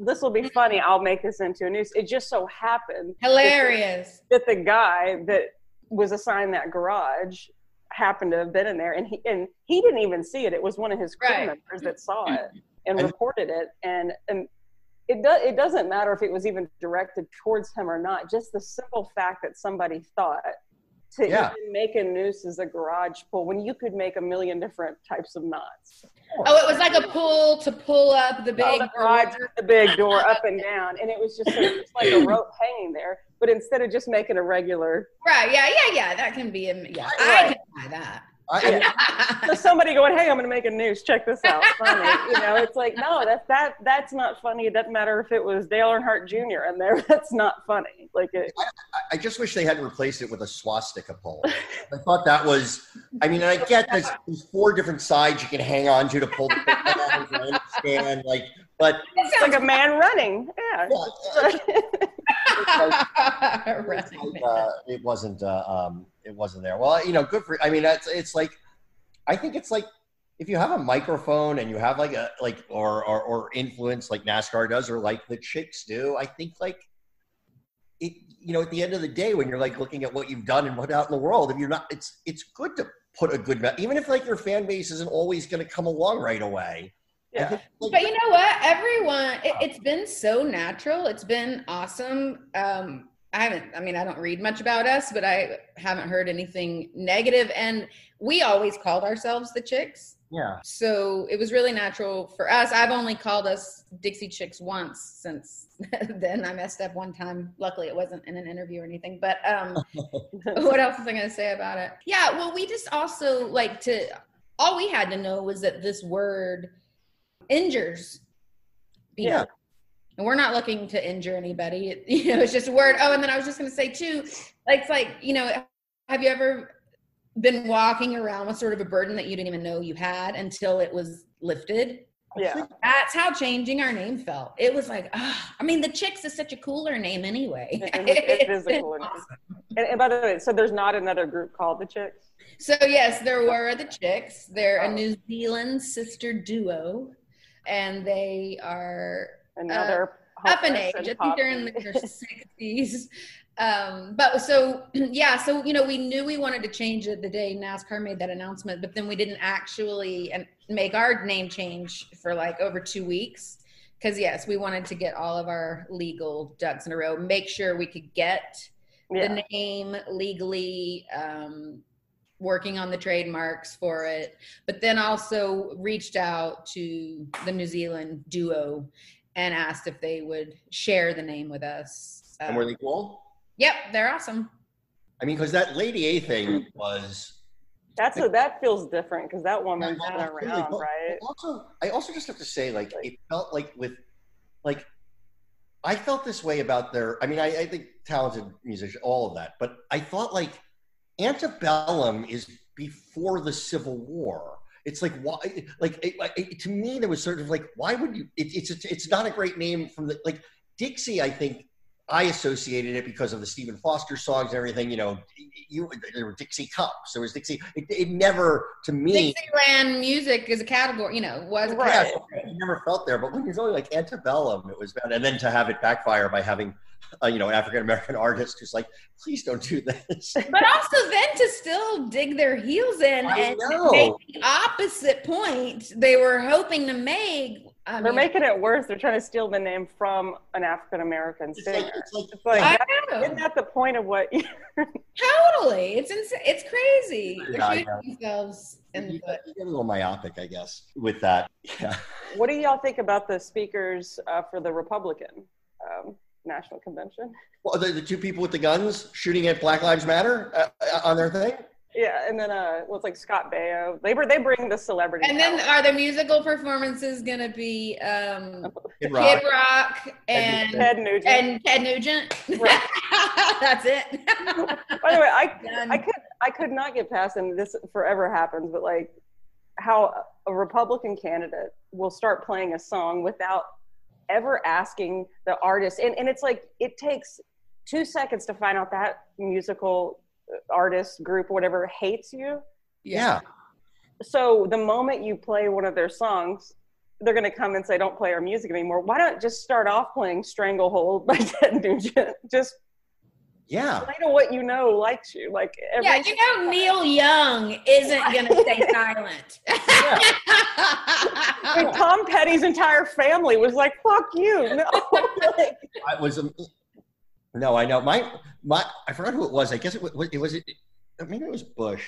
this will be funny. I'll make this into a news. It just so happened Hilarious. that the guy that was assigned that garage happened to have been in there, and he and he didn't even see it. It was one of his crew Right. members that saw it and And- reported it, and and. It, do, it doesn't matter if it was even directed towards him or not. Just the simple fact that somebody thought to Yeah. even make a noose as a garage pull when you could make a million different types of knots. Oh, oh it was like a pull to pull up the oh, big Oh, the garage, door. the big door up and down, and it was just, sort of just like a rope hanging there. But instead of just making a regular, Right? Yeah, yeah, yeah. That can be. A, yeah, I can buy that. I, so somebody going, "Hey, I'm going to make a news. Check this out." Funny, you know? It's like, no, that's that that's not funny. It doesn't matter if it was Dale Earnhardt Jr. in there. That's not funny. Like it, I just wish they hadn't replaced it with a swastika pole. I thought that was. I mean, and I get there's, there's four different sides you can hang on to to pull the thing out. I understand, like, but it's like a man running. Yeah. Right. uh, it wasn't uh, um, it wasn't there. Well, you know, good for. I mean, that's it's like I think it's like if you have a microphone and you have like a like or or, or influence like NASCAR does or like the chicks do. I think like it. You know, at the end of the day, when you're like looking at what you've done and what out in the world, if you're not, it's it's good to put a good, me- even if like your fan base isn't always going to come along right away. Yeah. think, like, But you know what? Everyone, it, it's been so natural. It's been awesome. Um, I haven't, I mean, I don't read much about us, but I haven't heard anything negative. And we always called ourselves the Chicks. yeah, So it was really natural for us. I've only called us Dixie Chicks once since then. I messed up one time. Luckily, it wasn't in an interview or anything. But um, what else was I going to say about it? Yeah, well, we just also like to, all we had to know was that this word injures people. Yeah. And we're not looking to injure anybody. It- you know, it's just a word. Oh, and then I was just going to say too, like, it's like, you know, have you ever been walking around with sort of a burden that you didn't even know you had until it was lifted? yeah. That's how changing our name felt. It was like, ah, I mean, the Chicks is such a cooler name anyway. It- it is a cooler name. awesome. And, and by the way, so there's not another group called the Chicks. So yes, there were the Chicks. They're a Oh. New Zealand sister duo. and they are Now Uh, up in age. I think they're in their sixties. Um, but so yeah, so you know, we knew we wanted to change it the day NASCAR made that announcement, but then we didn't actually make our name change for like over two weeks. Because yes, we wanted to get all of our legal ducks in a row, make sure we could get yeah. the name legally um, working on the trademarks for it but then also reached out to the new zealand duo and asked if they would share the name with us And were Um, they cool? yep they're awesome I mean, because that Lady A thing was. That's a, that feels different because that woman's Yeah, been absolutely. around, But- right? but Also, I also just have to say, like, it felt like with, like, I felt this way about their. I mean, I, I think talented musician, all of that, but I thought like Antebellum is before the Civil War. It's like why, like it, it, to me, there was sort of like, why would you? It, it's it's not a great name from the like Dixie. I think I associated it because of the Stephen Foster songs and everything. You know, you there were Dixie Cups. There was Dixie. It, it never to me. dixieland music is a category you know was Right. Yeah. I never felt there, but when you're going like antebellum, it was bad. And then to have it backfire by having, uh, you know, an African American artist who's like, please don't do this. but also then to still dig their heels in I and know. make the opposite point they were hoping to make I They're mean, making it worse. They're trying to steal the name from an African American It's singer. like, it's like, It's like, I that- know. isn't that the point of what? You, Totally. It's ins- it's crazy. They're shooting themselves in the you, get a little myopic, I guess, with that. Yeah. what do y'all think about the speakers uh, for the Republican um, National Convention? Well, the, the two people with the guns shooting at Black Lives Matter uh, uh, on their thing. Yeah, and then uh, well, it's like Scott Baio. They were they bring the celebrity. And then power. are the musical performances gonna be um Kid Rock. Kid Rock and Ted Nugent. and Ted Nugent? Right. That's it. By the way, I Done. I could I could not get past, and this forever happens, but like how a Republican candidate will start playing a song without ever asking the artist, and and it's like it takes two seconds to find out that musical artist group whatever hates you. Yeah. So the moment you play one of their songs. They're gonna come and say, "Don't play our music anymore." Why don't just start off playing "Stranglehold" by Ted Nugent? Just Yeah. play to what you know likes you. Like every Yeah, you know Neil Young isn't gonna stay silent. I mean, Tom Petty's entire family was like, "Fuck you!" No, I was. Um, no, I know. My my. I forgot who it was. I guess it was. It was. It, maybe it was Bush.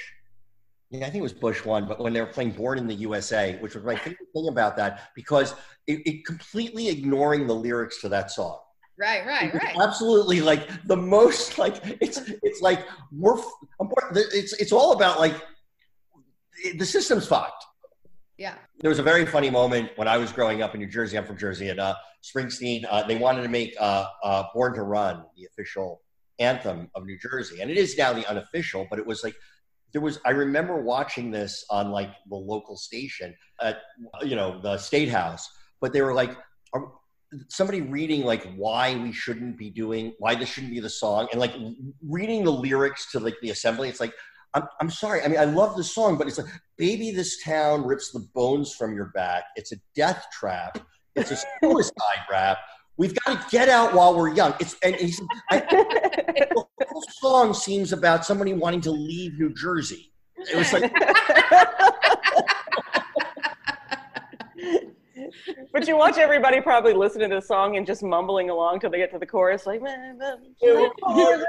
Yeah, I think it was Bush one. But when they were playing "Born in the USA," which was my favorite thing about that, because it, it completely ignoring the lyrics to that song. Right, right, right. Absolutely, like the most. Like it's it's like we're. It's it's all about like the system's fucked. Yeah. There was a very funny moment when I was growing up in New Jersey. I'm from Jersey, and uh, Springsteen. Uh, they wanted to make uh, uh, "Born to Run" the official anthem of New Jersey, and it is now the unofficial. But it was like there was. I remember watching this on like the local station at you know the State House, but they were like. Somebody reading like why we shouldn't be doing why this shouldn't be the song and like reading the lyrics to like the assembly it's like I'm, I'm sorry i mean i love the song but it's like baby this town rips the bones from your back. It's a death trap. It's a suicide rap. We've got to get out while we're young. It's and he said I, the whole song seems about somebody wanting to leave new jersey. It was like but you watch everybody probably listening to the song and just mumbling along till they get to the chorus, like. "Man, man, Born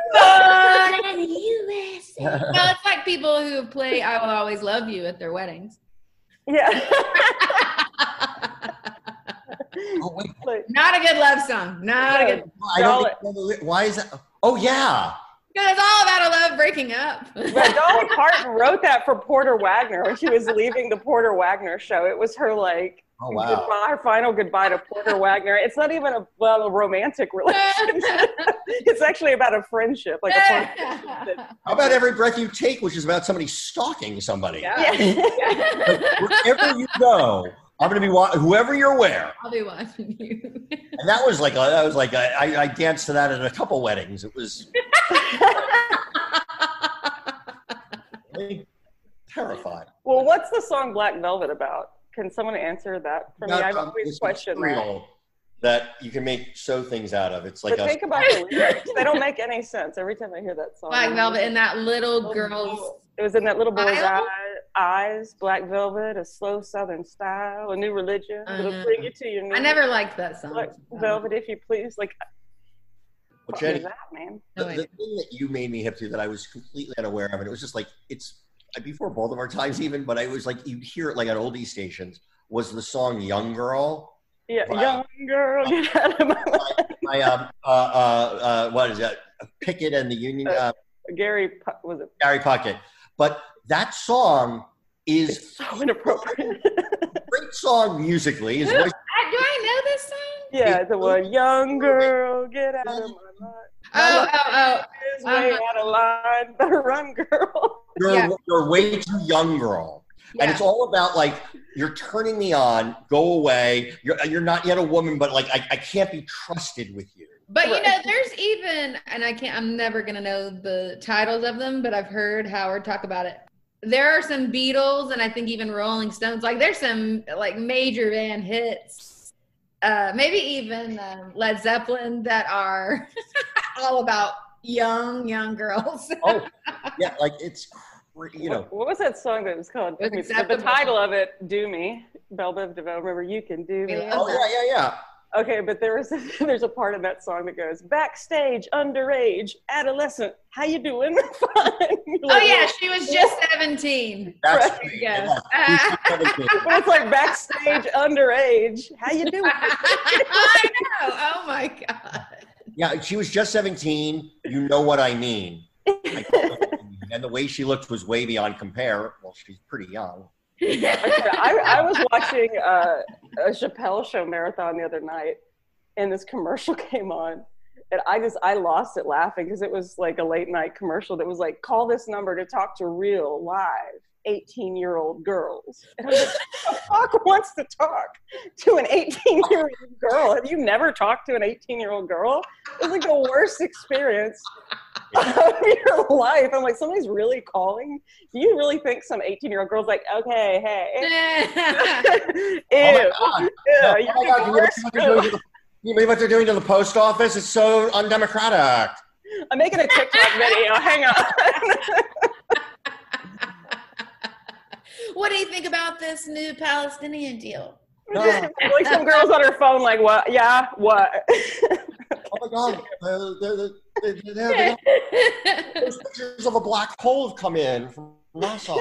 in the USA. well, it's like people who play "I Will Always Love You" at their weddings. Yeah. oh Like, Not a good love song. Not a good. i don't why is that oh yeah Because it's all about a love breaking up. But Dolly Parton wrote that for Porter Wagoner when she was leaving the Porter Wagoner show. It was her like oh wow goodbye, her final goodbye to Porter Wagoner. It's not even a well a romantic relationship. it's actually about a friendship, like a friendship. How about every breath you take, which is about somebody stalking somebody? Yeah. Like, wherever you go, I'm going to be wa- whoever you're where. I'll be watching you. And that was like a, that was like a, I, I danced to that at a couple weddings. It was really terrifying. Well, what's the song Black Velvet about? Can someone answer that for me? I've um, always questioned that. that you can make sew things out of. It's like But a think about the lyrics. They don't make any sense every time I hear that song. Black Velvet and that little Little girl's. It was in that little boy's eye, eyes, Black Velvet, a slow Southern style, a new religion. It'll Uh, bring you to your knees. I never liked that song. Black Velvet, if you please. Like, well, what Jenny, that, man? the, Oh, the thing that you made me hip to that I was completely unaware of, and it was just like it's before both of our times even, but I was like you hear it like on oldie stations was the song "Young Girl." Yeah, Wow. young girl, get out of my life. By um, uh, uh, uh, what is that? Pickett and the Union, uh, Gary, Pu- was it? Gary Puckett. But that song is It's so inappropriate. great song musically. His voice, I, do I know this song? yeah, the one, young girl, get out of my life. Oh, oh, oh. His way Uh-huh. out of line. Better run, girl. you're, Yeah. you're way too young, girl. And it's all about like you're turning me on. Go away. You're you're not yet a woman, but like I, I can't be trusted with you. But you know, there's even, and I can't, I'm never going to know the titles of them, but I've heard Howard talk about it. There are some Beatles and I think even Rolling Stones, like there's some like major band hits, uh, maybe even um, Led Zeppelin that are all about young, young girls. Oh, yeah, like it's you know. What, what was that song that was called? It was The- the title of it, "Do Me." Bell Biv DeVoe. Remember, you can do me. Oh yeah, yeah, yeah. Okay, but there was there's a part of that song that goes backstage, underage, adolescent. How you doing? Fine. oh yeah, she was just 17. That's Right. great. Yes. Yeah. 17. But it's like backstage, underage. How you doing? I know. Oh my God. Yeah, she was just 17. You know what I mean. and the way she looked was way beyond compare. Well, she's pretty young. I, I was watching uh, a Chappelle show marathon the other night, and this commercial came on, and I just I lost it laughing because it was like a late night commercial that was like, "Call this number to talk to real live 18 year old girls." And I was like, the fuck wants to talk to an 18 year old girl? Have you never talked to an 18 year old girl? It was like the worst experience of your life. I'm like, somebody's really calling. Do you really think some 18 year old girl's like, okay, hey, ew, Oh my God. yeah, oh my God, you worst. what they're doing to the- you know what they're doing to the post office? It's so undemocratic. I'm making a TikTok video. Hang on. what do you think about this new Palestinian deal? No. like some girls on her phone, like, what? Yeah, what? Oh my God. Uh, they're- they're- they're- they're- Those pictures of a black hole have come in from NASA.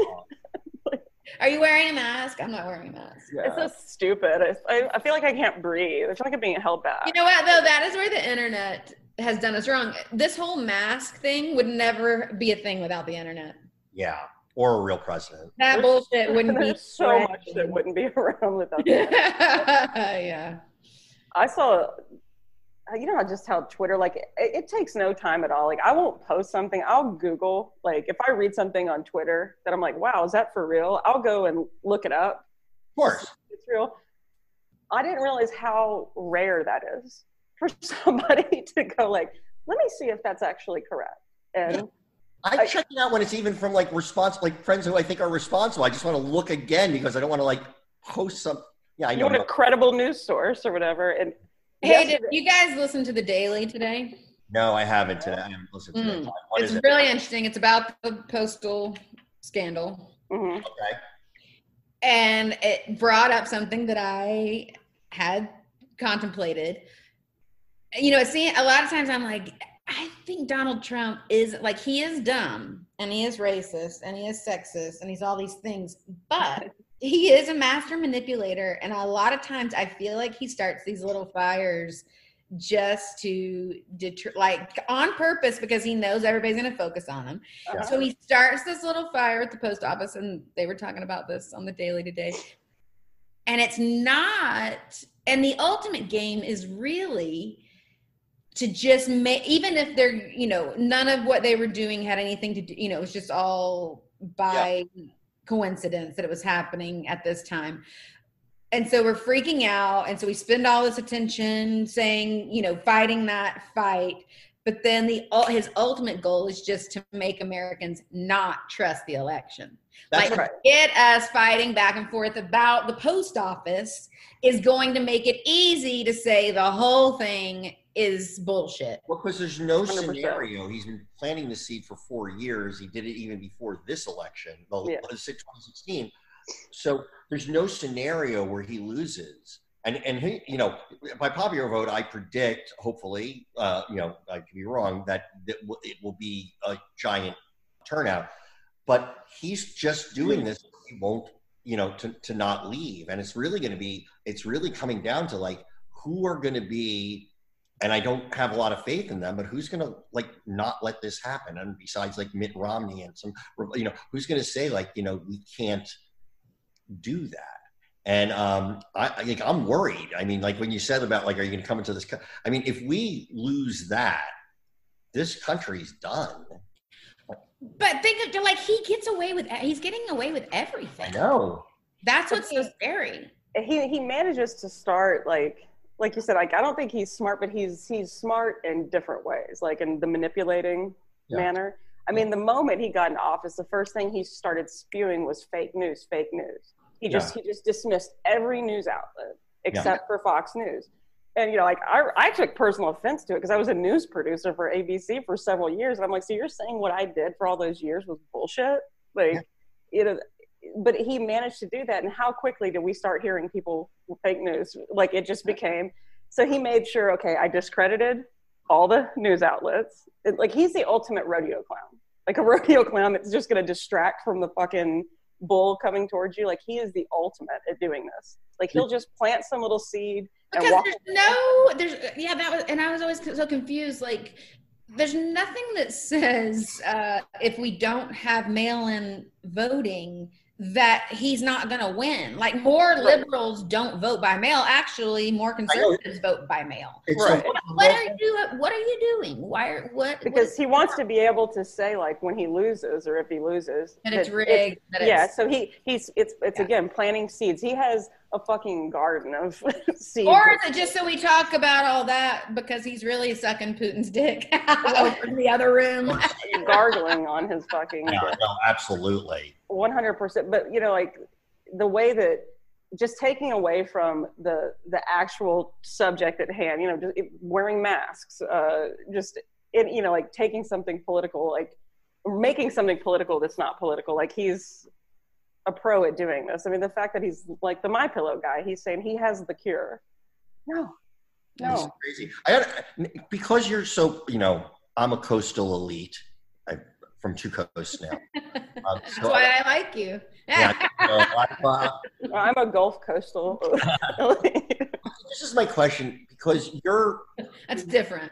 Are you wearing a mask? I'm not wearing a mask. it's so stupid. I, I feel like I can't breathe. I feel like I'm being held back. You know what though? That is where the internet has done us wrong. This whole mask thing would never be a thing without the internet. Yeah, or a real president. That bullshit wouldn't be There's so much that wouldn't be around without that. yeah. I saw, uh, you know, just how Twitter, like, it, it takes no time at all. Like, I won't post something. I'll Google, like, if I read something on Twitter that I'm like, wow, is that for real? I'll go and look it up. Of course. It's real. I didn't realize how rare that is for somebody to go, like, let me see if that's actually correct. And I I- check it out when it's even from like response, like friends who I think are responsible. I just want to look again because I don't want to like post some. Yeah, I you know. want a credible news source or whatever. And Hey, did you guys listen to the Daily today? No, I haven't today. I haven't listened to Mm. it. What it's is it? really interesting. It's about the postal scandal. Mhm. Okay. and it brought up something that I had contemplated. You know, see, a lot of times I'm like, I think Donald Trump is like he is dumb and he is racist and he is sexist and he's all these things, but he is a master manipulator. And a lot of times I feel like he starts these little fires just to deter, like on purpose because he knows everybody's going to focus on him. So he starts this little fire at the post office, and they were talking about this on the daily today. And it's not, and the ultimate game is really to just make, even if they're, you know, none of what they were doing had anything to do, you know, it was just all by coincidence that it was happening at this time. And so we're freaking out. And so we spend all this attention saying, you know, fighting that fight but then the his ultimate goal is just to make Americans not trust the election. That's like right. get us fighting back and forth about the post office is going to make it easy to say the whole thing is bullshit. Well, because there's no 100%. scenario. He's been planting the seed for four years. He did it even before this election, the Yeah. 2016. So there's no scenario where he loses. And and he, you know, by popular vote, I predict, hopefully, uh, you know, I could be wrong, that it will, it will be a giant turnout. But he's just doing this. He won't, you know, to to not leave. And it's really going to be. It's really coming down to like who are going to be and I don't have a lot of faith in them. But who's going to like not let this happen? And besides, like Mitt Romney and some, you know, who's going to say like, you know, we can't do that? And um, I, I think I'm worried. I mean, like when you said about like, are you going to come into this? Co-? I mean, if we lose that, this country's done. But think of like he gets away with he's getting away with everything. I know. That's what's so scary. he he manages to start like like you said like i don't think he's smart but he's he's smart in different ways like in the manipulating Yeah. manner. I mean the moment he got in office the first thing he started spewing was fake news fake news. He just he just dismissed every news outlet except for fox news. And you know like i, I took personal offense to it because i was a news producer for abc for several years and i'm like so you're saying what i did for all those years was bullshit? Like Yeah. you know but he managed to do that. And how quickly did we start hearing people fake news? Like it just became so he made sure okay i discredited all the news outlets. It- like he's the ultimate rodeo clown. Like a rodeo clown that's just going to distract from the fucking bull coming towards you. Like he is the ultimate at doing this. Like he'll just plant some little seed and because there's no there's yeah that was and i was always so confused. Like there's nothing that says uh, if we don't have mail-in voting that he's not going to win. Like more Right. liberals don't vote by mail. Actually more conservatives vote by mail. Right. so- what are you what are you doing? Why are what because what, he wants to be able to say like when he loses or if he loses that it's that rigged that it's, yeah so he he's it's it's Yeah. again planting seeds. He has a fucking garden of seeds or is it just so we talk about all that because he's really sucking Putin's dick over in the other room? gargling on his fucking Yeah, no, absolutely. 100% but you know like the way that just taking away from the the actual subject at hand you know just wearing masks uh just it, you know like taking something political like making something political that's not political like he's a pro at doing this i mean the fact that he's like the my pillow guy he's saying he has the cure no It's no crazy. I got because you're so you know I'm a coastal elite. I from two coasts now. Um, That's why I like you. Yeah, so I'm, uh, i'm a gulf coastal this is my question because you're That's different.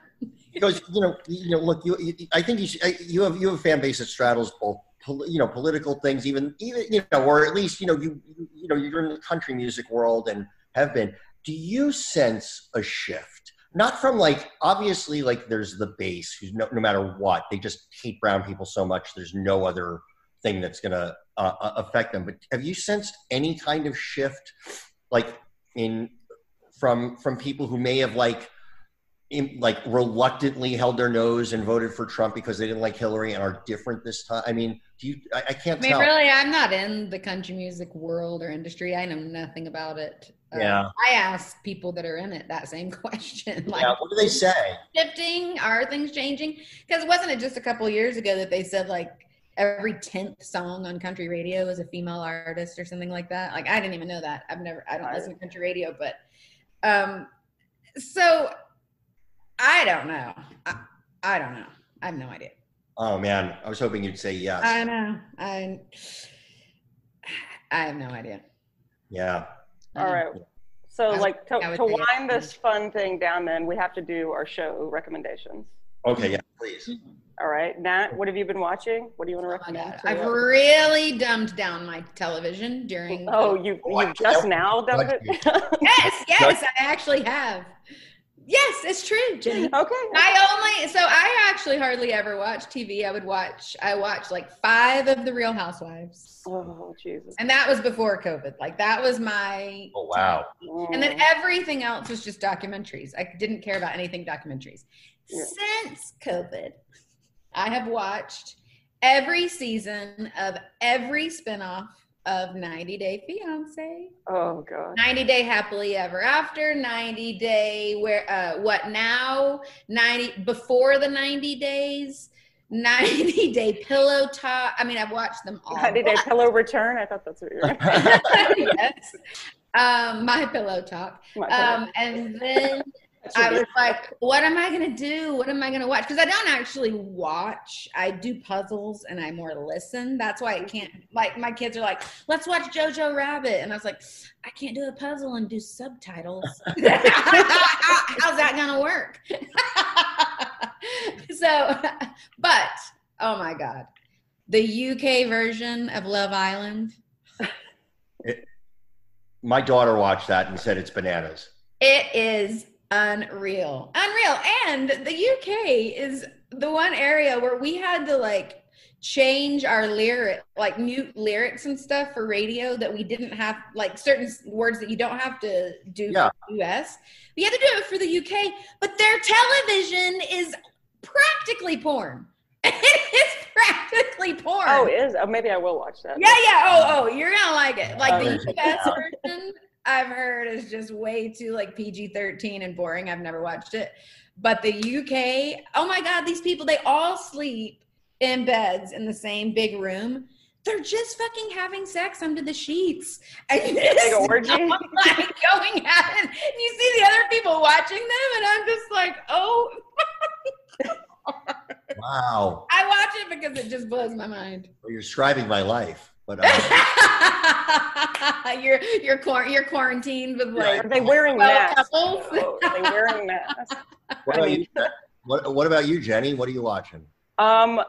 Because you know you know look you, you I think you should, I- you have you have a fan base that straddles both you know political things even even you know or at least you know you you- know you're in the country music world and have been. Do you sense a shift? Not from like obviously like there's the base who's no, no matter what they just hate brown people so much there's no other thing that's going to uh, uh, affect them. But have you sensed any kind of shift like in from from people who may have like like reluctantly held their nose and voted for Trump because they didn't like Hillary and are different this time. I mean, do you? I, I can't I mean, tell. really, I'm not in the country music world or industry. I know nothing about it. Uh, Yeah. I ask people that are in it that same question. Like, yeah, what do they say? shifting? Are things changing? Because wasn't it just a couple years ago that they said like every tenth song on country radio is a female artist or something like that? Like I didn't even know that. I've never. I don't I- listen to country radio, but um, so I don't know. I, I don't know. I have no idea. Oh man, I was hoping you'd say yes. I know. I I have no idea. yeah. all right so I- like to, to say- wind this fun thing down then we have to do our show recommendations Okay. Yeah. Please. All right, Nat, what have you been watching? What do you want to Oh recommend? God. to I've the- really dumbed down my television during. oh, you Oh, I you just now done judge it? Yes, yes, I actually have. Yes, it's true, Jenny. okay. I only so I actually hardly ever watch TV. I would watch I watched like five of the Real Housewives. Oh Jesus. And that was before COVID. Like that was my Oh wow. and then Mm. everything else was just documentaries. I didn't care about anything documentaries. Yeah. Since COVID, I have watched every season of every spinoff of 90 Day Fiance, Oh god. 90 Day Happily Ever After, 90 Day Where uh, What Now, 90 Before the 90 Days, 90 Day Pillow Talk. I mean, I've watched them all. 90 Day Pillow Return. I thought that's what you were. yes. Um, my pillow talk. My Um, and then I was like, what am I going to do? What am I going to watch? Because I don't actually watch. I do puzzles and I more listen. That's why I can't, like, my kids are like, let's watch Jojo Rabbit. And I was like, I can't do a puzzle and do subtitles. How's that going to work? so, but, oh my God. The UK version of Love Island. My daughter watched that and said it's bananas. It is unreal. Unreal. And the UK is the one area where we had to like change our lyric, like mute lyrics and stuff for radio that we didn't have, like certain words that you don't have to do Yeah. for the US. We had to do it for the UK, but their television is practically porn. it is practically porn. Oh, it is. Oh, maybe I will watch that. Yeah, yeah. Oh, oh, you're gonna like it. Like the US version, I've heard is just way too like PG 13 and boring. I've never watched it. But the UK, oh my God, these people, they all sleep in beds in the same big room. They're just fucking having sex under the sheets. And Big it's orgy. not, like going at it. And you see the other people watching them, and I'm just like, oh, Wow. I watch it because it just blows my mind. Well, you're describing my life. But uh, you're you're quar- you're quarantined with like Are they wearing masks? couples. though? Are they wearing masks? what, about you, what, what about you, Jenny? What are you watching? Um,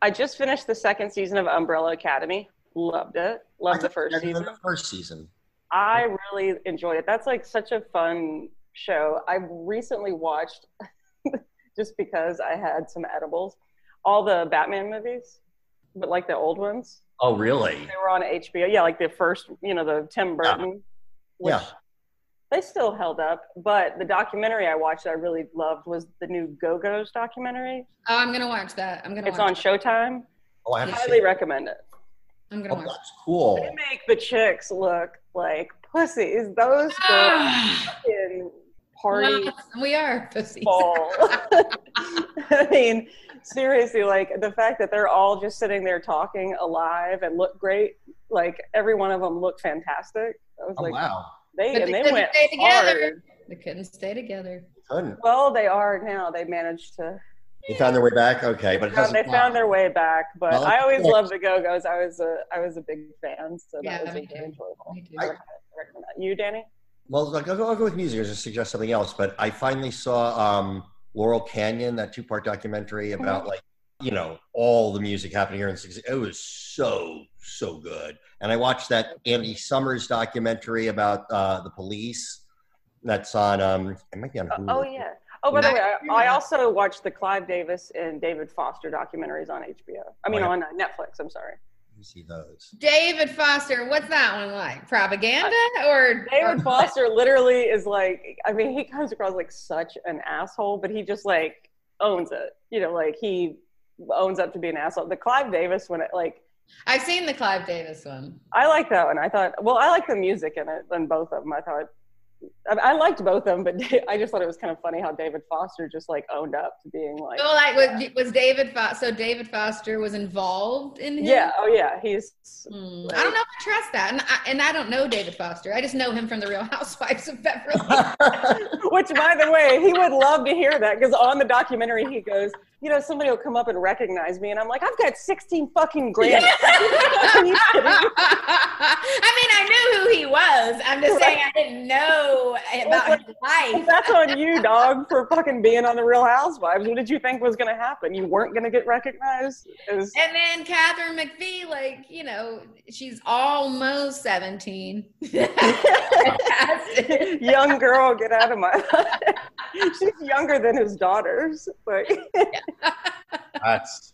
I just finished the second season of Umbrella Academy. Loved it. Loved the first season. The first season. I really enjoyed it. That's like such a fun show. I recently watched, just because I had some edibles, all the Batman movies, but like the old ones. Oh, really? They were on HBO. Yeah, like the first, you know, the Tim Burton. Which Yeah. They still held up, but the documentary I watched that I really loved was the new Go Go's documentary. Oh, I'm gonna watch that. I'm gonna. It's watch on Showtime. Oh, I haven't seen Highly it. recommend it. it. I'm Oh, gonna watch. that's cool. They make the chicks look like pussies. Those girls Ah, in party well, we are pussies. I mean, seriously, like the fact that they're all just sitting there talking alive and look great. Like every one of them looked fantastic. I was Oh, like, wow. they But and they they couldn't went stay together. hard. They couldn't stay together. Couldn't. Well, they are now. They managed to. They found their way back. Okay, but it Found, hasn't. they found their way back, but Well, I always loved the Go Go's. I was a I was a big fan, so Yeah, that was me very too. enjoyable. Me too. I recommend that. You, Danny? Well, like, I'll, go, I'll go with music. I was just suggest something else, but I finally saw um, Laurel Canyon, that two-part documentary about like you know all the music happening here in 60. It was so so good, and I watched that Andy Summers documentary about uh, the police. That's on. Um, it might be on. Hulu. Oh yeah. Oh, by the way, I, I also watched the Clive Davis and David Foster documentaries on HBO. I mean, Oh, yeah. on uh, Netflix. I'm sorry. Let me see those. David Foster, what's that one like? Propaganda or David Foster literally is like. I mean, he comes across like such an asshole, but he just like owns it. You know, like he owns up to be an asshole. The Clive Davis one, like I've seen the Clive Davis one. I like that one. I thought, well, I like the music in it in both of them. I thought, I, I liked both of them, but I just thought it was kind of funny how David Foster just like owned up to being like, So like was, was David Foster? So David Foster was involved in him? yeah, oh yeah, he's Hmm, I don't know if I trust that, and I, and I don't know David Foster. I just know him from the Real Housewives of Beverly. Which, by the way, he would love to hear that because on the documentary he goes, you know, somebody will come up and recognize me, and I'm like, I've got 16 fucking grand. Are you kidding me? I mean, I knew who he was. I'm just saying I didn't know about his life. That's on you, dog, for fucking being on the Real Housewives. What did you think was going to happen? You weren't going to get recognized? And then Katharine McPhee, like, you know, she's almost 17. Young girl, get out of my. She's younger than his daughters. But That's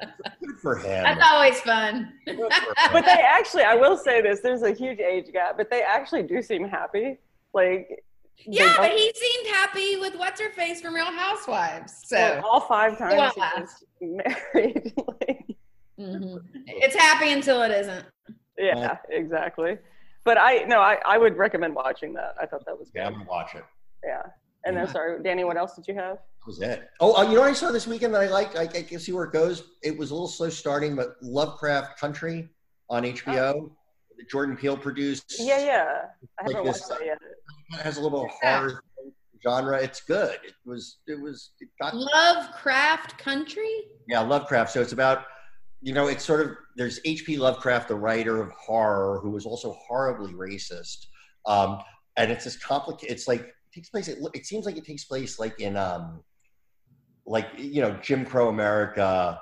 good for him. That's always fun. Good for him. but they actually, I will say this: there's a huge age gap, but they actually do seem happy. Like Yeah, but he seemed happy with what's her face from Real Housewives. So well, all five times Well, he was married. like, mhm. it's happy until it isn't. yeah, exactly. But I no, I, I would recommend watching that. I thought that was Yeah, I'm good. gonna watch it. Yeah. And then sorry, Danny, what else did you have? That was it. Oh, uh, you know what I saw this weekend that I liked? I, I can see where it goes. It was a little slow starting, but Lovecraft Country on HBO, that Jordan Peele produced. Yeah, yeah. I Like haven't this, watched that yet. It has a little Yeah. horror genre. It's good. It was. It was. It got. Lovecraft Country? Yeah, Lovecraft. So it's about. You know, it's sort of there's H.P. Lovecraft, the writer of horror, who was also horribly racist. Um, and it's this complicated. It's like it takes place. It, it seems like it takes place like in um, like you know Jim Crow America,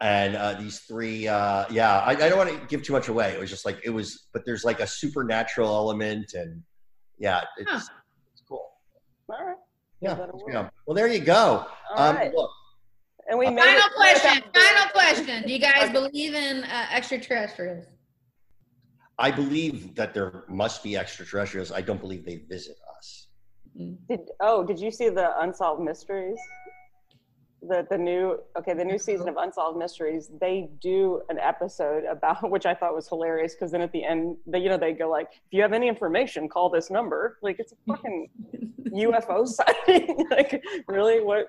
and uh, these three. Uh, yeah, I, I don't want to give too much away. It was just like it was, but there's like a supernatural element, and yeah, it's, Huh. it's cool. All right. Yeah, Give that a it's whirl. good. Well, there you go. All um, right. look, And we made Final question. Final question. Do you guys believe in uh, extraterrestrials? I believe that there must be extraterrestrials. I don't believe they visit us. Did, oh, did you see the Unsolved Mysteries? The the new okay, the new season of Unsolved Mysteries. They do an episode about which I thought was hilarious because then at the end, they you know they go like, if you have any information, call this number. Like it's a fucking UFO sighting. like really, what?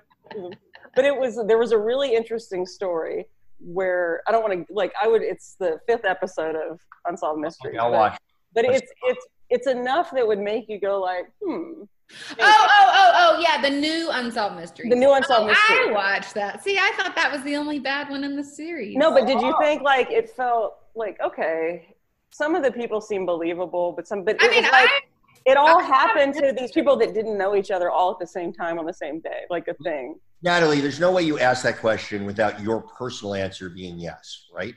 But it was there was a really interesting story where I don't want to like I would. It's the fifth episode of Unsolved Mysteries. Okay, I'll but- watch. But it's it's it's enough that would make you go like, hmm. Oh, oh, oh, oh, yeah, the new Unsolved Mysteries. The new Unsolved oh, Mysteries. I watched that. See, I thought that was the only bad one in the series. No, but did you think like it felt like okay? Some of the people seem believable, but some, but it I mean, was like I, it all I- happened to these people that didn't know each other all at the same time on the same day, like a thing. Natalie, there's no way you ask that question without your personal answer being yes, right?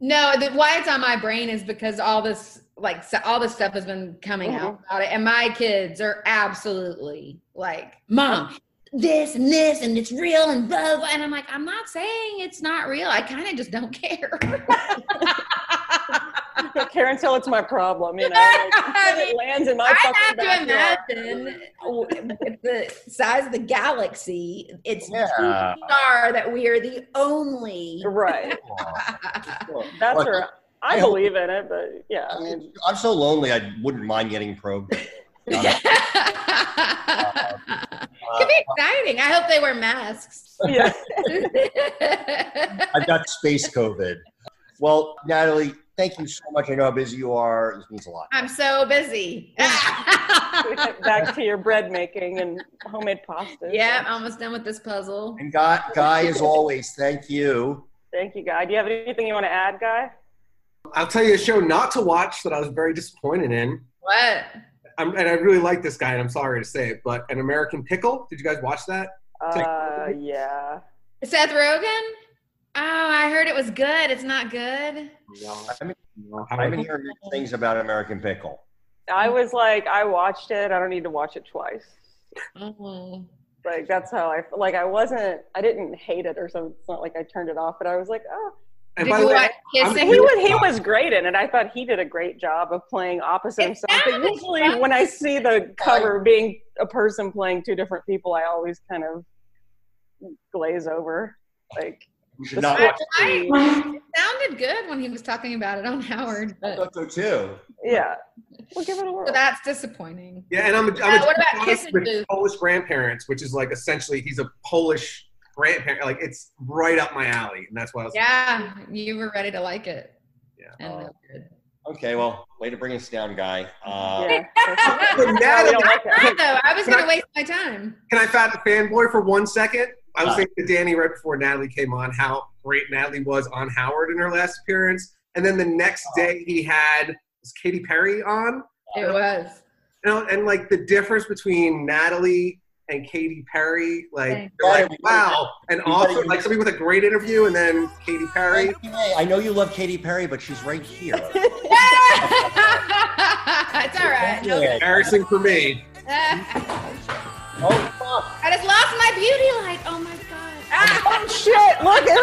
no, the, why it's on my brain is because all this, like, so, all this stuff has been coming Mhm. out about it, and my kids are absolutely like, "Mom, this and this, and it's real, and blah blah." And I'm like, I'm not saying it's not real. I kind of just don't care. Care until it's my problem, you know. Like, until it lands in my I fucking have to backyard. imagine with the size of the galaxy, it's Yeah. too far that we are the only. Right. Well, That's Look, where I I hope- believe in it, but yeah, I I mean, mean, I'm so lonely. I wouldn't mind getting probed. It uh, could be exciting. I hope they wear masks. yeah. I've got space COVID. Well, Natalie, thank you so much. I know how busy you are. This means a lot. I'm so busy. Back to your bread making and homemade pasta. yeah, almost done with this puzzle. And Guy, Guy, as always, thank you. Thank you, Guy. Do you have anything you want to add, Guy? I'll tell you a show not to watch that I was very disappointed in. What? I'm, and I really like this guy, and I'm sorry to say it, but An American Pickle. Did you guys watch that? Uh, yeah. Seth Rogen? Oh, I heard it was good. It's not good. I've been, No, I've been hearing things about American Pickle. I was like, I watched it. I don't need to watch it twice. Oh. Like that's how I like. I wasn't. I didn't hate it or something. It's not like I turned it off, but I was like, oh. And Did by you the way, I'm- Kissing? He was he was great in it. I thought he did a great job of playing opposite It himself. But usually, fun. when I see the cover being a person playing two different people, I always kind of glaze over. Like You should not watch I, it sounded good when he was talking about it on Howard, I thought so too. Yeah, we'll give it a whirl. so that's disappointing. yeah, and I'm a, I'm a what about Jewish Kissing with Polish grandparents, which is like essentially he's a Polish grandparent. Like it's right up my alley, and that's why I was. Yeah, you were ready to like it. Yeah. And it. Okay, well, way to bring us down, Guy. Uh, yeah. But No, we Natalie, don't like that. Fine, though. I was going to waste my time. Can I fat fanboy for one second? I was Uh. thinking to Danny right before Natalie came on how great Natalie was on Howard in her last appearance, and then the next day he had was Katy Perry on, It was. you know, and like the difference between Natalie and Katy Perry, like you're like wow, and You also like somebody with a great interview, and then Katy Perry. Hey, I know you love Katy Perry, but she's right here. it's all right. No- Embarrassing for me. Oh, fuck. I just lost my beauty light. Oh my god. oh shit! Look at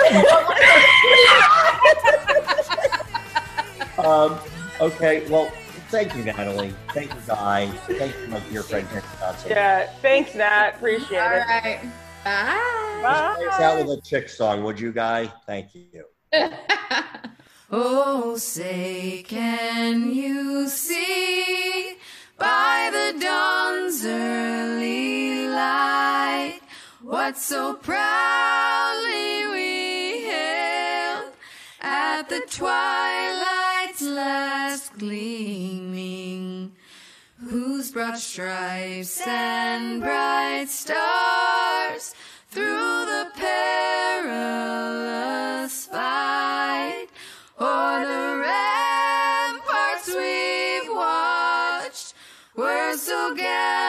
it. Um, okay, well, Thank you, Natalie. Thank you, Guy. Thank you, my dear friend Terry Yeah, thanks, Nat. Appreciate All it. right. Bye. Play us out with a chick song, would you, Guy? Thank you. Oh, say, can you see by the dawn's early light what so proudly we hailed at the twilight's last gleaming? Whose broad stripes and bright stars through the perilous fight o'er the ramparts we've watched were so gay.